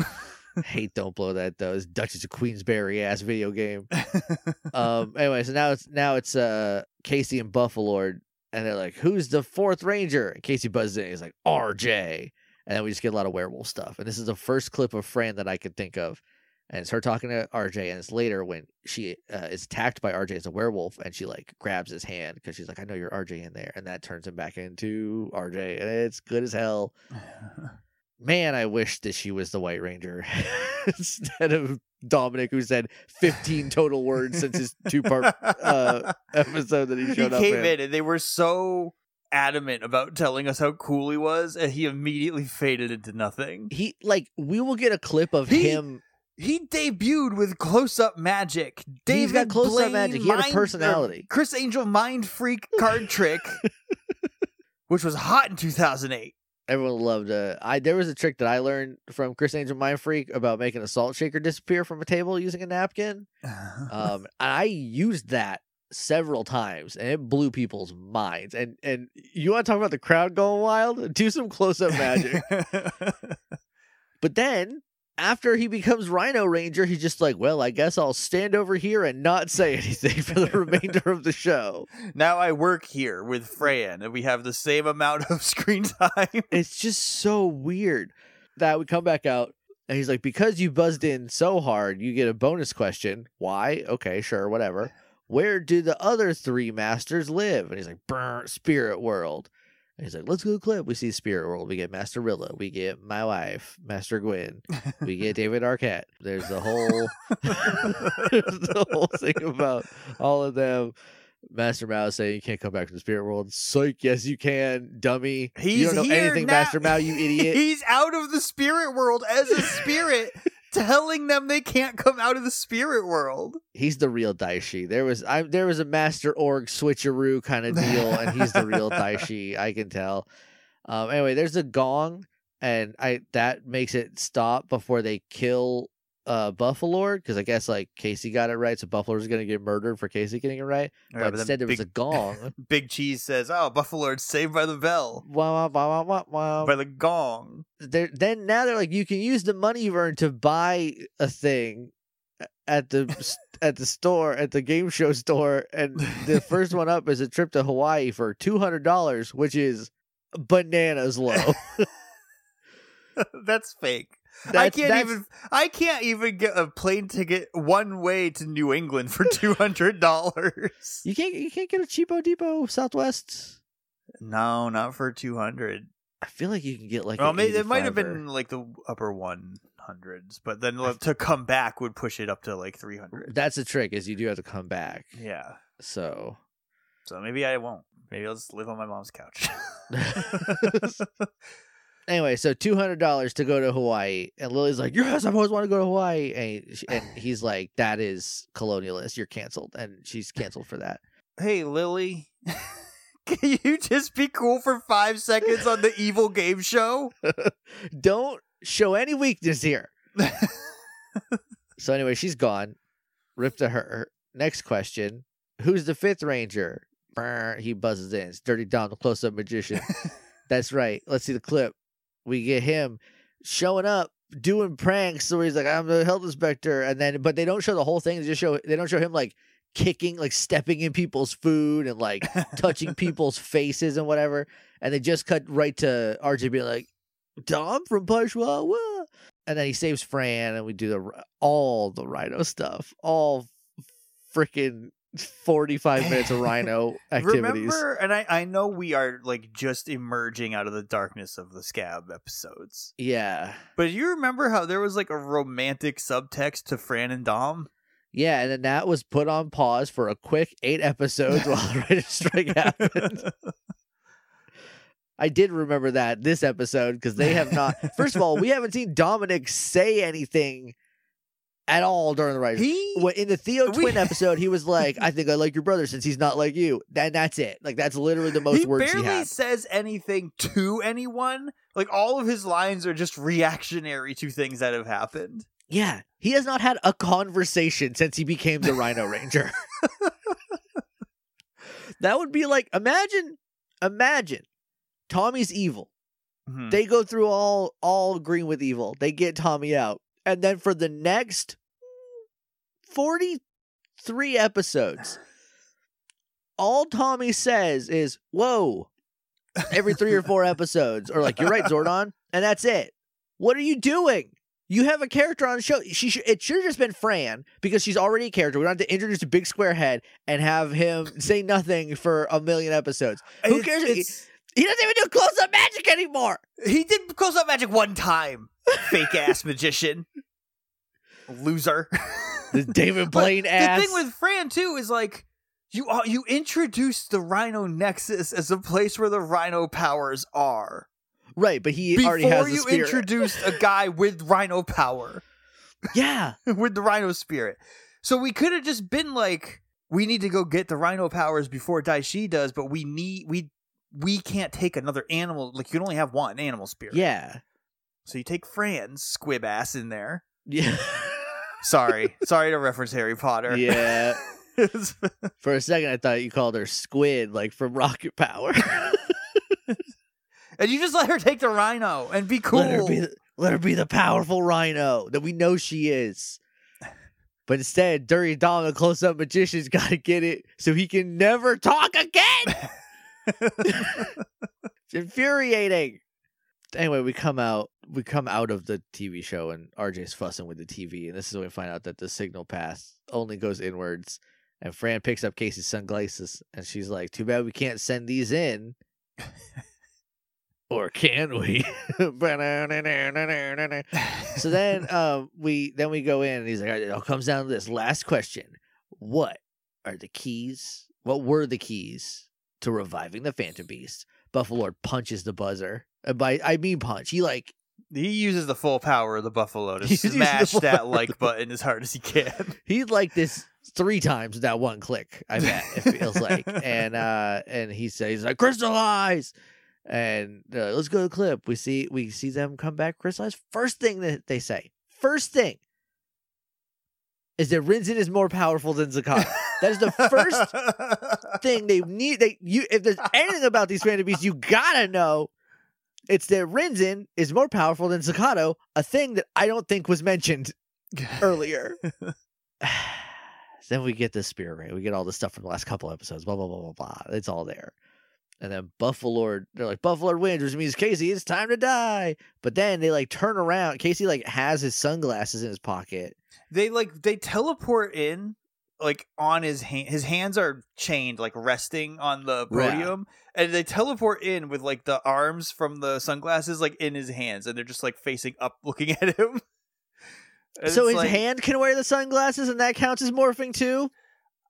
Hate don't blow that though. It's Duchess of Queensberry ass video game. um. Anyway, so now it's now it's uh Casey and Buffalord, and they're like, "Who's the fourth ranger?" And Casey buzzes in. He's like, "RJ." And then we just get a lot of werewolf stuff. And this is the first clip of Fran that I could think of. And it's her talking to RJ, and it's later when she uh, is attacked by RJ as a werewolf, and she like grabs his hand because she's like, "I know you're RJ in there," and that turns him back into RJ, and it's good as hell. man, I wish that she was the White Ranger instead of Dominic, who said 15 total words since his two part uh, episode that he he showed up came in. in and they were so adamant about telling us how cool he was, and he immediately faded into nothing. He like we will get a clip of He- him. He debuted with close-up magic. David He's got close-up magic. He had a personality. Criss Angel mind freak card trick, which was hot in 2008. Everyone loved. Uh, I there was a trick that I learned from Criss Angel Mind Freak about making a salt shaker disappear from a table using a napkin. Um, and I used that several times, and it blew people's minds. And and you want to talk about the crowd going wild? Do some close up magic. But then after he becomes Rhino Ranger, he's just like, well, I guess I'll stand over here and not say anything for the remainder of the show. now I work here with Fran, and we have the same amount of screen time. It's just so weird that we come back out and he's like, because you buzzed in so hard, you get a bonus question. Why? Okay, sure, whatever. Where do the other three masters live? And he's like, Brr, Spirit World. And he's like, let's go clip. We see Spirit World. We get Master Rilla. We get my wife, Master Guin. We get David Arquette. There's the whole there's the whole thing about all of them. Master Mouse saying you can't come back to the spirit world. Psych, yes you can, dummy. He's you don't know anything, now. Master Mao, you idiot. He's out of the spirit world as a spirit, telling them they can't come out of the spirit world. he's the real Daishi. There was I there was a Master Org switcheroo kind of deal, and he's the real Daishi. I can tell. Um, anyway, there's a gong, and I that makes it stop before they kill uh Buffalo because I guess like Casey got it right, so Buffalo's gonna get murdered for Casey getting it right. But right, then instead there was a gong. Big Cheese says, "Oh, Buffalo saved by the bell, wah, wah, wah, wah. by the gong." They're, then now they're like, you can use the money you've earned to buy a thing at the at the store at the game show store, and the first one up is a trip to Hawaii for two hundred dollars, which is bananas low. That's fake. I can't that's- even. I can't even get a plane ticket one way to New England for two hundred dollars. You can't you can't get a cheapo depot Southwest. no, not for two hundred. I feel like you can get like. Well, maybe it might have been like the upper one hundreds, but then like, to come back would push it up to like three hundred. That's the trick is you do have to come back. Yeah. So So maybe I won't. Maybe I'll just live on my mom's couch. anyway, so two hundred dollars to go to Hawaii, and Lily's like, "Yes, I've always wanted to go to Hawaii," and, and he's like, "That is colonialist. You're canceled," and she's canceled for that. hey, Lily. Can you just be cool for five seconds on the evil game show? Don't show any weakness here. So anyway, she's gone. Rip to her. Next question: Who's the fifth ranger? Brr, he buzzes in. It's Dirty Dom, the close-up magician. That's right. Let's see the clip. We get him showing up doing pranks. So he's like, "I'm the health inspector," and then but they don't show the whole thing. They just show they don't show him like kicking, like stepping in people's food and like touching people's faces and whatever. And they just cut right to RJ being like, "Dom from Pashwa," and then he saves Fran, and we do the all the Rhino stuff, all freaking. 45 minutes of rhino activities. Remember, and I, I know we are like just emerging out of the darkness of the scab episodes. Yeah. But you remember how there was like a romantic subtext to Fran and Dom? Yeah, and then that was put on pause for a quick eight episodes while the writer's strike happened. I did remember that this episode because they have not. First of all, we haven't seen Dominic say anything at all during the writer's. he in the Theo We- twin episode, he was like, "I think I like your brother since he's not like you." Then that's it. Like that's literally the most he words barely he had. says anything to anyone. Like all of his lines are just reactionary to things that have happened. Yeah, he has not had a conversation since he became the Rhino Ranger. that would be like imagine, imagine, Tommy's evil. Mhm. They go through all all green with evil. They get Tommy out, and then for the next forty three episodes, all Tommy says is "Whoa." Every three or four episodes, or like you're right, Zordon, and that's it. What are you doing? You have a character on the show. She sh- it should have just been Fran because she's already a character. We don't have to introduce a big square head and have him say nothing for a million episodes. Who It's- cares? It's, He doesn't even do close up magic anymore. He did close up magic one time. Fake ass magician. Loser. This David Blaine ass. The thing with Fran too is like you uh, you introduced the Rhino Nexus as a place where the Rhino powers are right, but he before already has the you introduced a guy with Rhino power yeah, with the Rhino spirit. So we could have just been like, we need to go get the Rhino powers before Daishi does, but we need we we can't take another animal. Like you can only have one animal spirit. yeah, So you take Fran's squib ass in there. yeah, Sorry, sorry to reference Harry Potter. yeah. For a second, I thought you called her Squid, like from Rocket Power. and you just let her take the rhino and be cool. Let her be, the, let her be the powerful Rhino that we know she is. But instead, Dirty Dom, the close-up magician's got to get it so he can never talk again. It's infuriating. Anyway, we come out we come out of the TV show and RJ's fussing with the TV, and this is when we find out that the signal path only goes inwards. And Fran picks up Casey's sunglasses and she's like, Too bad we can't send these in. or can we? so then um we then we go in and he's like, "All right, it all comes down to this last question. What are the keys? What were the keys to reviving the Phantom Beast? Buffalord punches the buzzer. And by I mean punch. He like he uses the full power of the buffalo to He uses the smash that like button as hard as he can. he like this three times that one click. I bet it feels like, and uh, and he says like crystallize, and uh, let's go to the clip. We see we see them come back crystallize. First thing that they say, first thing, is that Rinzin is more powerful than Zakata. That is the first thing they need. They you if there's anything about these random beasts, you gotta know. It's that Rinzin is more powerful than Zakato, a thing that I don't think was mentioned earlier. then we get the spirit ring. We get all the stuff from the last couple episodes. Blah blah blah blah blah. It's all there. And then Buffalo they're like Buffalo wins, which means Casey, it's time to die. But then they like turn around. Casey like has his sunglasses in his pocket. they like they teleport in like on his hand his hands are chained like resting on the Yeah. podium and they teleport in with like the arms from the sunglasses like in his hands and they're just like facing up looking at him And so his like- hand can wear the sunglasses, and that counts as morphing too.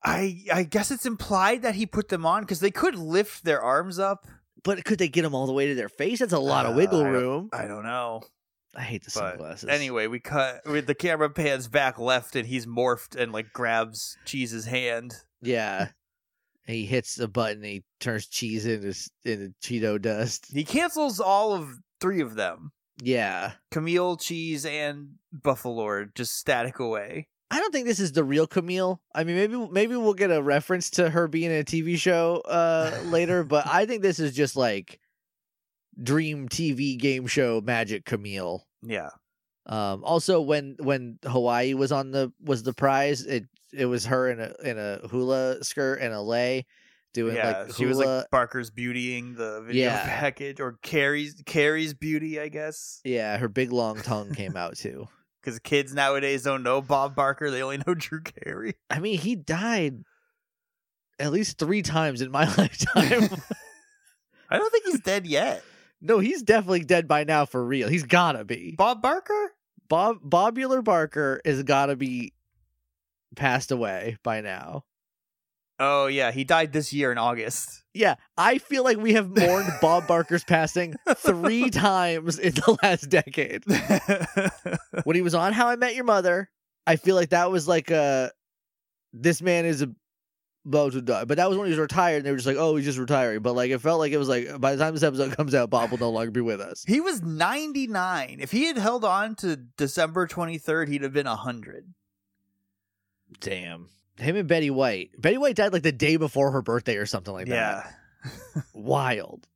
i i guess it's implied that he put them on because they could lift their arms up But could they get them all the way to their face? That's a lot of Uh, wiggle I don't- room. i don't know I hate the but sunglasses. anyway we cut with the camera pans back left and he's morphed and like grabs cheese's hand yeah. He hits the button. He turns cheese into into Cheeto dust. he cancels all of three of them Yeah. Camille, Cheese, and Buffalo just static away. I don't think this is the real Camille. I mean, maybe maybe we'll get a reference to her being in a TV show uh, later, but I think this is just like dream TV game show magic Camille. Yeah. Um, also, when when Hawaii was on the was the prize, it it was her in a in a hula skirt and a lei doing yeah. like she was like Barker's beautying the video Yeah. package or Carrie's Carrie's beauty, I guess. yeah, her big long tongue came out too. Because kids nowadays don't know Bob Barker; they only know Drew Carey. I mean, he died at least three times in my lifetime. I don't think he's dead yet. No, he's definitely dead by now for real. He's gotta be. Bob Barker? Bob Bobular Barker has gotta be passed away by now. Oh yeah, he died this year in August. Yeah, I feel like we have mourned Bob Barker's passing three times in the last decade. When he was on How I Met Your Mother, I feel like that was like a this man is a about to die. But that was when he was retired, and they were just like, "Oh, he's just retiring." But like, it felt like it was like by the time this episode comes out, Bob will no longer be with us. he was ninety nine. If he had held on to December twenty third, he'd have been hundred. Damn. Him and Betty White. Betty White died like the day before her birthday or something like that. Yeah. Wild.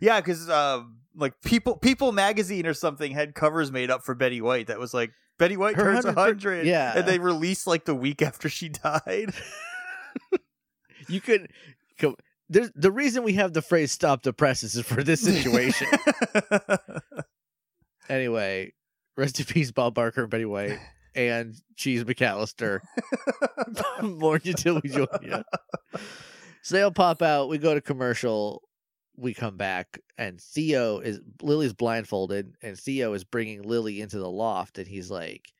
Yeah, because uh, like people People magazine or something had covers made up for Betty White that was like Betty White Her turns 100 hundred. yeah. and they released like the week after she died. You could. co- There's, the reason we have the phrase "stop the presses" is for this situation. anyway, rest in peace, Bob Barker and Betty White and Cheese McAllister. Mourn you till we join you. So they'll pop out. We go to commercial. we come back and Theo is Lily's blindfolded and Theo is bringing Lily into the loft and he's like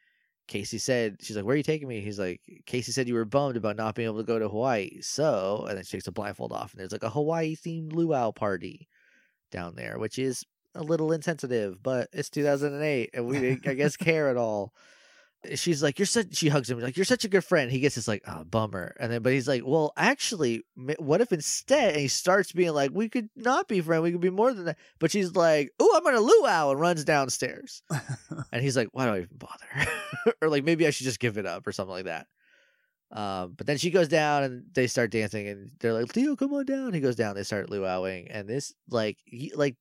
Casey said she's like where are you taking me? He's like Casey said you were bummed about not being able to go to Hawaii. So and then she takes the blindfold off and there's like a Hawaii themed luau party down there which is a little insensitive but it's 2008 and we didn't I guess care at all she's like, "You're such." She hugs him like, "You're such a good friend." He gets this like, "Oh, bummer," and then but he's like, "Well, actually, what if instead?" And he starts being like, "We could not be friends. We could be more than that." But she's like, "Oh, I'm gonna luau," and runs downstairs. and he's like, "Why do I even bother?" or like, maybe I should just give it up or something like that. Um, but then she goes down and they start dancing, and they're like, "Theo, come on down." He goes down. They start luauing, and this like, he, like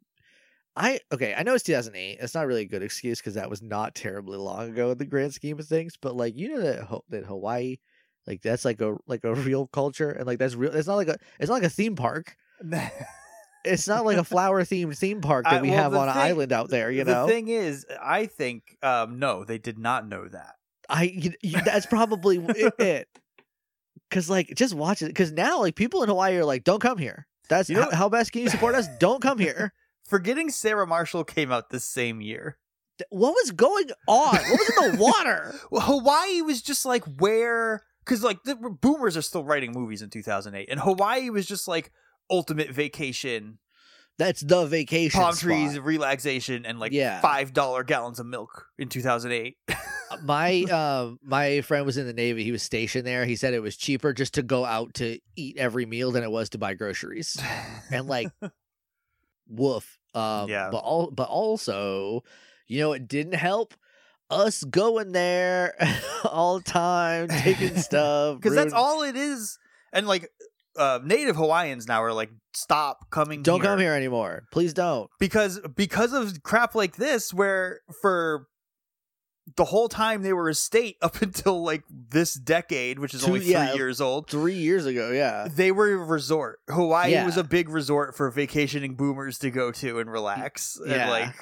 I okay, I know it's 2008. It's not really a good excuse because that was not terribly long ago in the grand scheme of things. But like, you know that Ho- that Hawaii, like that's like a like a real culture, and like that's real. It's not like a it's not like a theme park. It's not like a flower themed theme park that I- we well, have on an island out there. You the know, The thing is, I think um, no, they did not know that. I you, you- that's probably it- it. Cause like just watch it. Cause now like people in Hawaii are like, don't come here. That's You know- how, how best can you support us? Don't come here. Forgetting Sarah Marshall came out the same year. What was going on? What was in the water? Well, Hawaii was just like where, because like the boomers are still writing movies in 2008, and Hawaii was just like ultimate vacation, That's the vacation. palm spot. trees, relaxation, and like Yeah. five dollar gallons of milk in 2008. my um my friend was in the navy he was stationed there he said it was cheaper just to go out to eat every meal than it was to buy groceries and like woof um Yeah. but all but also you know it didn't help us going there all the time taking stuff because that's all it is. And like uh, native Hawaiians now are like, stop coming. Here. Don't come here anymore please don't because because of crap like this, where for the whole time they were a state up until like this decade, which is Two- only three yeah. years old. three years ago yeah They were a resort. Hawaii Yeah. was a big resort for vacationing boomers to go to and relax and Yeah. like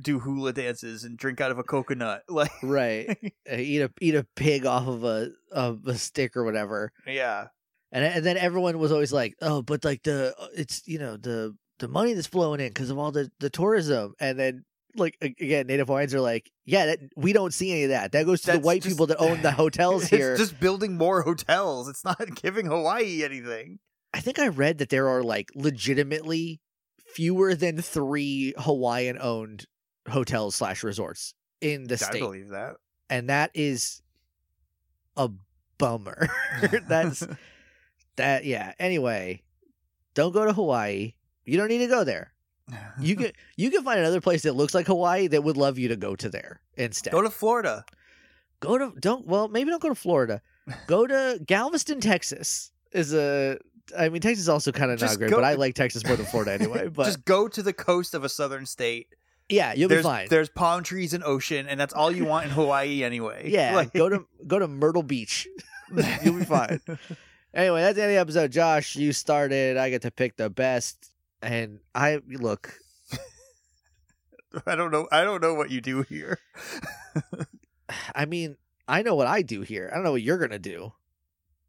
do hula dances and drink out of a coconut. Like, right Uh, eat a eat a pig off of a of a stick or whatever yeah, And and then everyone was always like, "Oh, but like the it's you know the the money that's flowing in because of all the the tourism." And then like again, Native Hawaiians are like, "Yeah, that, we don't see any of that. That goes to the white just- people that own the hotels it's here." just building more hotels. It's not giving Hawaii anything. I think I read that there are like legitimately fewer than three Hawaiian owned hotels slash resorts in the I state, I believe that. and that is a bummer. That's that. Yeah. Anyway, don't go to Hawaii. You don't need to go there. You can you can find another place that looks like Hawaii that would love you to go to there instead. go to Florida. go to don't well maybe don't go to Florida. Go to Galveston, Texas. Is a I mean Texas is also kind of not great, but I like Texas more than Florida anyway. But Just go to the coast of a southern state. yeah, you'll there's be fine. there's palm trees and ocean, and that's all you want in Hawaii anyway. Yeah, Like- go to go to Myrtle Beach. you'll be fine. Anyway, that's the end of the episode. Josh, you started. I get to pick the best, and I look. I don't know. I don't know what you do here. I mean, I know what I do here. I don't know what you're gonna do,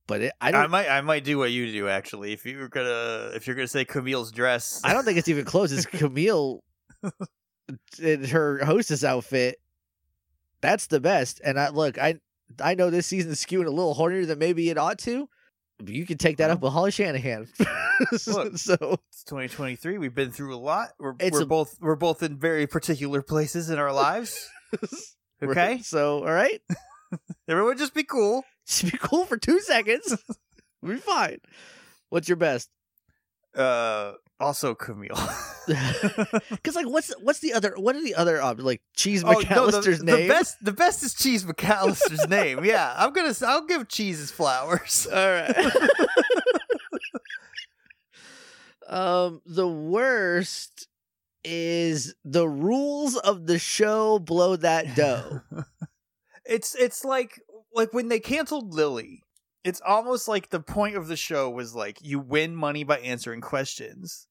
but it, I I, might. I might do what you do actually. If you're gonna, if you're gonna say Camille's dress, I don't think it's even close. It's Camille in her hostess outfit. That's the best. And I look, I I know this season's skewing a little hornier than maybe it ought to. You can take that up with Holly Shanahan. Look. so it's 2023. We've been through a lot. We're, we're a- both we're both in very particular places in our lives. Okay, So all right, everyone, just be cool. just be cool for two seconds. we'll be fine. What's your best? Uh, also Camille. Because like, what's what's the other? What are the other um, like Cheese Oh, no, McAllister's the, name? The best, the best is Cheese McAllister's name. Yeah, I'm gonna. I'll give Cheese his flowers. All right. um, the worst is the rules of the show blow that dough. it's it's like like when they canceled Lily. It's almost like the point of the show was like you win money by answering questions,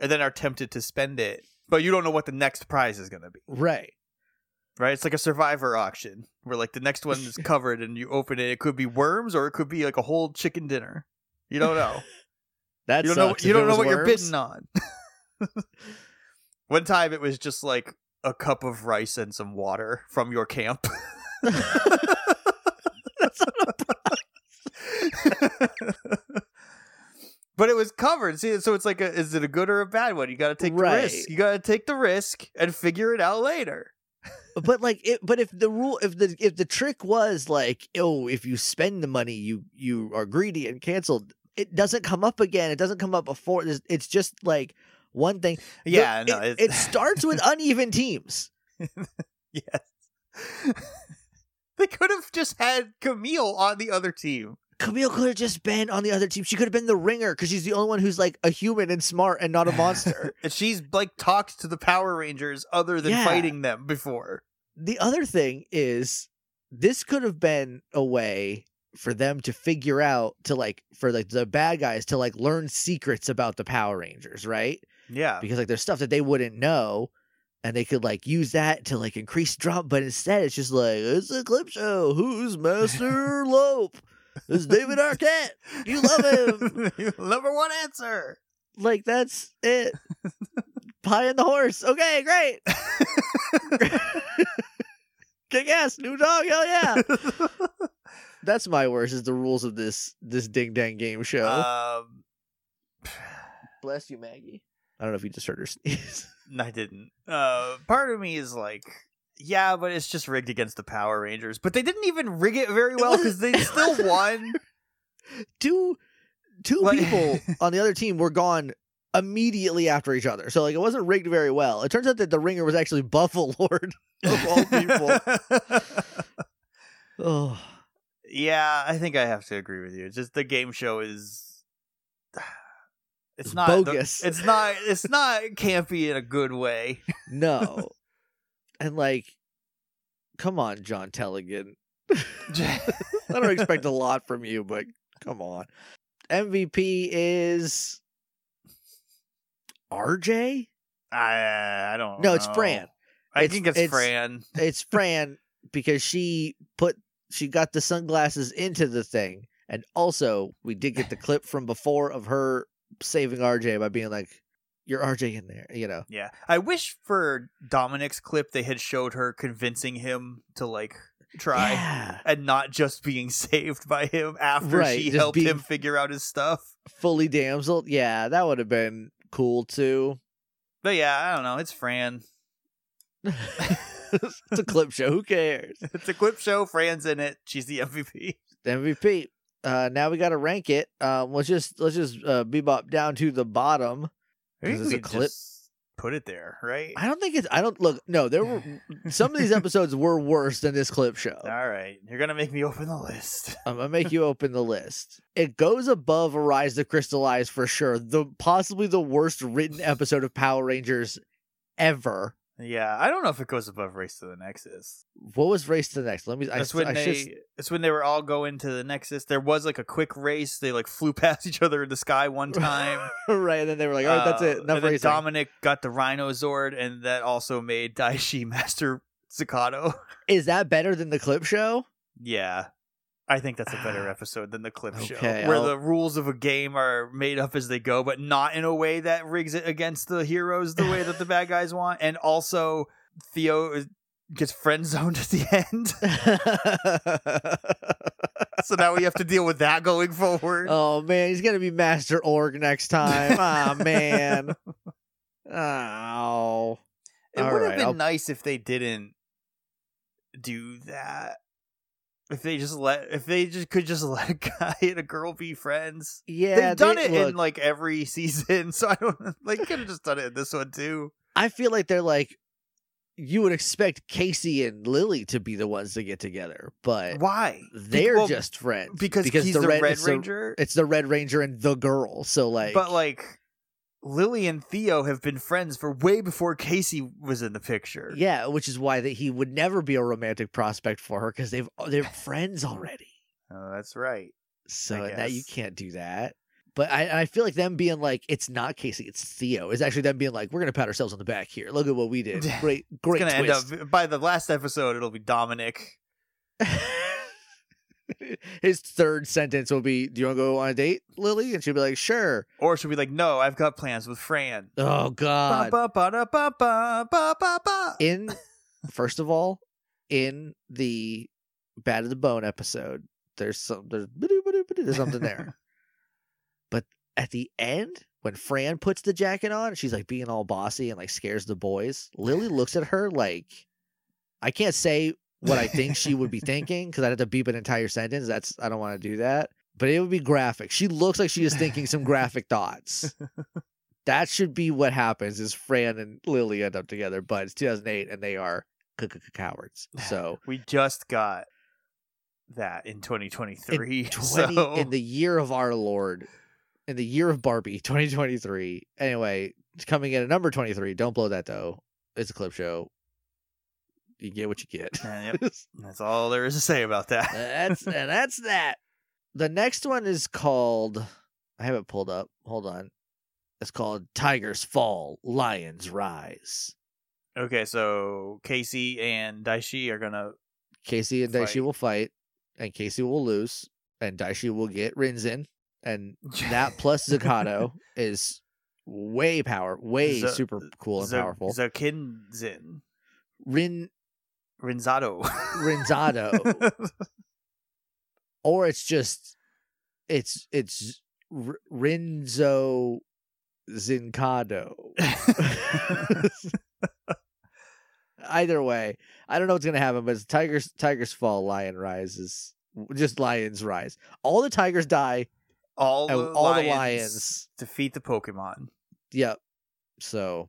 and then are tempted to spend it, but you don't know what the next prize is gonna be. right. Right? It's like a survivor auction where like the next one is covered, and you open it. It could be worms, or it could be like a whole chicken dinner. You don't know. That you don't know. You don't know what you're worms. bidding on. One time, it was just like a cup of rice and some water from your camp. That's not but it was covered. See, so it's like, a, is it a good or a bad one? You got to take the risk. You got to take the risk and figure it out later. but like it but if the rule if the if the trick was like oh if you spend the money you you are greedy and canceled it doesn't come up again it doesn't come up before it's, it's just like one thing The- Yeah, no, it, it starts with uneven teams yes. they could have just had Camille on the other team. Camille could have just been on the other team she could have been the ringer because she's the only one who's like a human and smart and not a monster and she's like talked to the Power Rangers other than Yeah. fighting them before. the other thing is this could have been a way for them to figure out to like for like the bad guys to like learn secrets about the Power Rangers, right? Yeah. Because like there's stuff that they wouldn't know and they could like use that to like increase drop, but instead it's just like it's a clip show. Who's Master Lope? It's David Arquette. You love him. Number one answer. Like that's it. Pie and the horse. Okay, great. Kick ass, new dog, hell yeah. That's my worst is the rules of this this ding dang game show. um, Bless you, Maggie. I don't know if you just heard her sneeze. I didn't. Uh, part of me is like, yeah, but it's just rigged against the Power Rangers. But they didn't even rig it very well because they still won. two two Like- people on the other team were gone immediately after each other. So like it wasn't rigged very well. It turns out that the ringer was actually Buffalord of all people. oh. yeah, I think I have to agree with you. It's just the game show is. It's It's not the- bogus. it's not. It's not campy in a good way. No. And like come on, John Tellegen. I don't expect a lot from you, but come on. MVP is RJ? I I don't. Know. No, it's know. Fran. I It's- think it's, it's- Fran. It's Fran because she put she got the sunglasses into the thing. And also we did get the clip from before of her saving RJ by being like, You're RJ in there, you know. Yeah, I wish for Dominic's clip they had showed her convincing him to like try. Yeah. And not just being saved by him after Right, she helped him figure out his stuff. Fully damsel. Yeah, that would have been cool too. But yeah, I don't know. It's Fran. it's a clip show. Who cares? It's a clip show. Fran's in it. She's the MVP. MVP. Uh, now we got to rank it. Um, let's just let's just uh, bebop down to the bottom. I think we a clip. just put it there, right? I don't think it's. I don't look. No, there were some of these episodes were worse than this clip show. All right, you're gonna make me open the list. I'm gonna make you open the list. It goes above Arise to Crystallize for sure. The possibly the worst written episode of Power Rangers ever. Yeah, I don't know if it goes above Race to the Nexus. What was Race to the Next? Let me. That's I, when I they. should- It's when they were all going to the Nexus. There was like a quick race. They like flew past each other in the sky one time. right, and then they were like, "All right, that's it. Uh, Enough and then racing." Dominic got the Rhino Zord, and that also made Daishi Master Staccato. Is that better than the clip show? yeah, I think that's a better Ah, episode than the clip show, okay, where I'll- the rules of a game are made up as they go, but not in a way that rigs it against the heroes the way that the bad guys want. And also, Theo gets friend zoned at the end, so now we have to deal with that going forward. oh man, he's gonna be Master Org next time. Ah man. Oh. It would have right, been I'll- nice if they didn't do that. If they just let, if they just could just let a guy and a girl be friends. Yeah, They've done they- it look, in like every season, so I don't like. Could have just done it in this one too. I feel like they're like you would expect Casey and Lily to be the ones to get together, but Why? they're well, just friends because, he's the, Red, it's the- Ranger. it's the Red Ranger and the girl. So like, but like, Lily and Theo have been friends for way before Casey was in the picture. yeah, which is why that he would never be a romantic prospect for her because they've they're friends already. Oh, that's right. So now you can't do that. But I, I feel like them being like, it's not Casey, it's Theo. Is actually them being like, we're gonna pat ourselves on the back here. Look at what we did. Great, great It's gonna twist. end up by the last episode. It'll be Dominic. His third sentence will be, "Do you want to go on a date, Lily?" And she'll be like, "Sure." Or she'll be like, no, I've got plans with Fran. Oh God! ba, ba, ba. In first of all, in the Bad of the Bone episode, there's some there's there's something there. but at the end, when Fran puts the jacket on, she's like being all bossy and like scares the boys. Lily looks at her like I can't say what I think she would be thinking because I'd have to beep an entire sentence. That's I don't want to do that. But it would be graphic. She looks like she is thinking some graphic thoughts. That should be what happens is Fran and Lily end up together, but it's 2008 and they are cowards. So we just got that in 2023. in 20 so in the year of our Lord, in the year of Barbie, 2023. Anyway, it's coming in at number 23. Don't blow that though. It's a clip show. You get what you get. Yep. that's all there is to say about that. that's and that's that. The next one is called. I have it pulled up. Hold on. It's called Tigers Fall, Lions Rise. okay, so Casey and Dai Shi are gonna. Casey and Dai Shi will fight, and Casey will lose, and Dai Shi will get Rinzin, and that plus Zakato is way power, way Z- super cool and Z- powerful. Zakinzin. Rin Rinzado. Rinzado, or it's just it's it's R- Rinzo Zincado. Either way, I don't know what's gonna happen, but it's Tigers Tigers fall, Lion rises, just Lions rise. All the Tigers die, all oh, the all lions the Lions. defeat the Pokemon. Yep. So,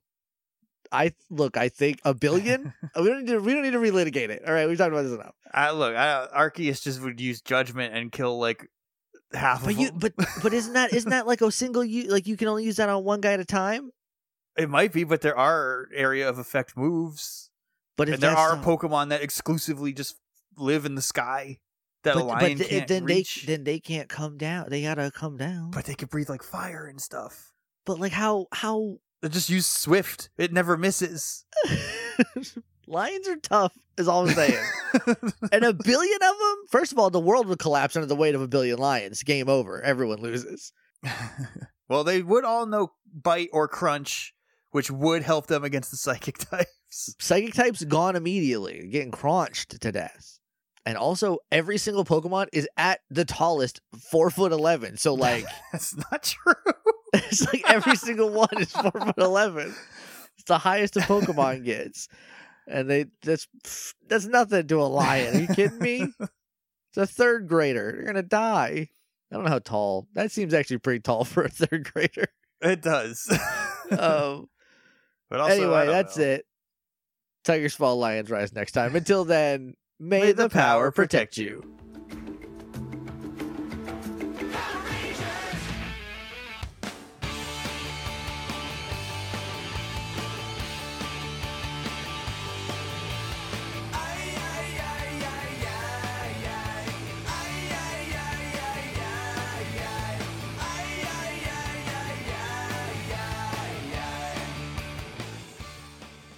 I look. I think a billion. we don't need to. We don't need to relitigate it. All right, we've talked about this enough. I look, I, Arceus just would use judgment and kill like half But of you, them. but but isn't that isn't that like a single you like you can only use that on one guy at a time? it might be, but there are area of effect moves, But if and there are not- Pokemon that exclusively just live in the sky that but, a lion but th- can't then reach. they then they can't come down. They gotta come down. But they can breathe like fire and stuff. But like how how They just use Swift. It never misses. lions are tough is all I'm saying. and a billion of them. First of all, the world would collapse under the weight of a billion lions. Game over. Everyone loses. well, they would all know bite or crunch, which would help them against the psychic types. Psychic types gone immediately, getting crunched to death. And also, every single Pokemon is at the tallest four foot eleven. So like, That's not true. it's like every single one is four foot eleven. It's the highest a Pokemon gets, and they that's that's nothing to a lion. Are you kidding me? It's a third grader. You're gonna die. I don't know how tall. That seems actually pretty tall for a third grader. It does. Um, but also, anyway, that's know. it. Tigers fall, lions rise next time. Until then, may, the power protect you.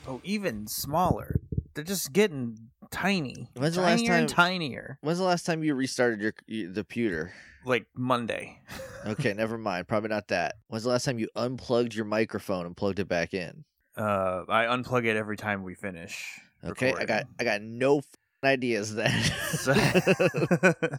Oh, even smaller. They're just getting tiny. When's the last tinier and time- tinier. When's the last time you restarted your, your the computer? Like Monday. Okay, never mind. Probably not that. When's the last time you unplugged your microphone and plugged it back in? Uh, I unplug it every time we finish. Okay, I got. I got no f- ideas then. So-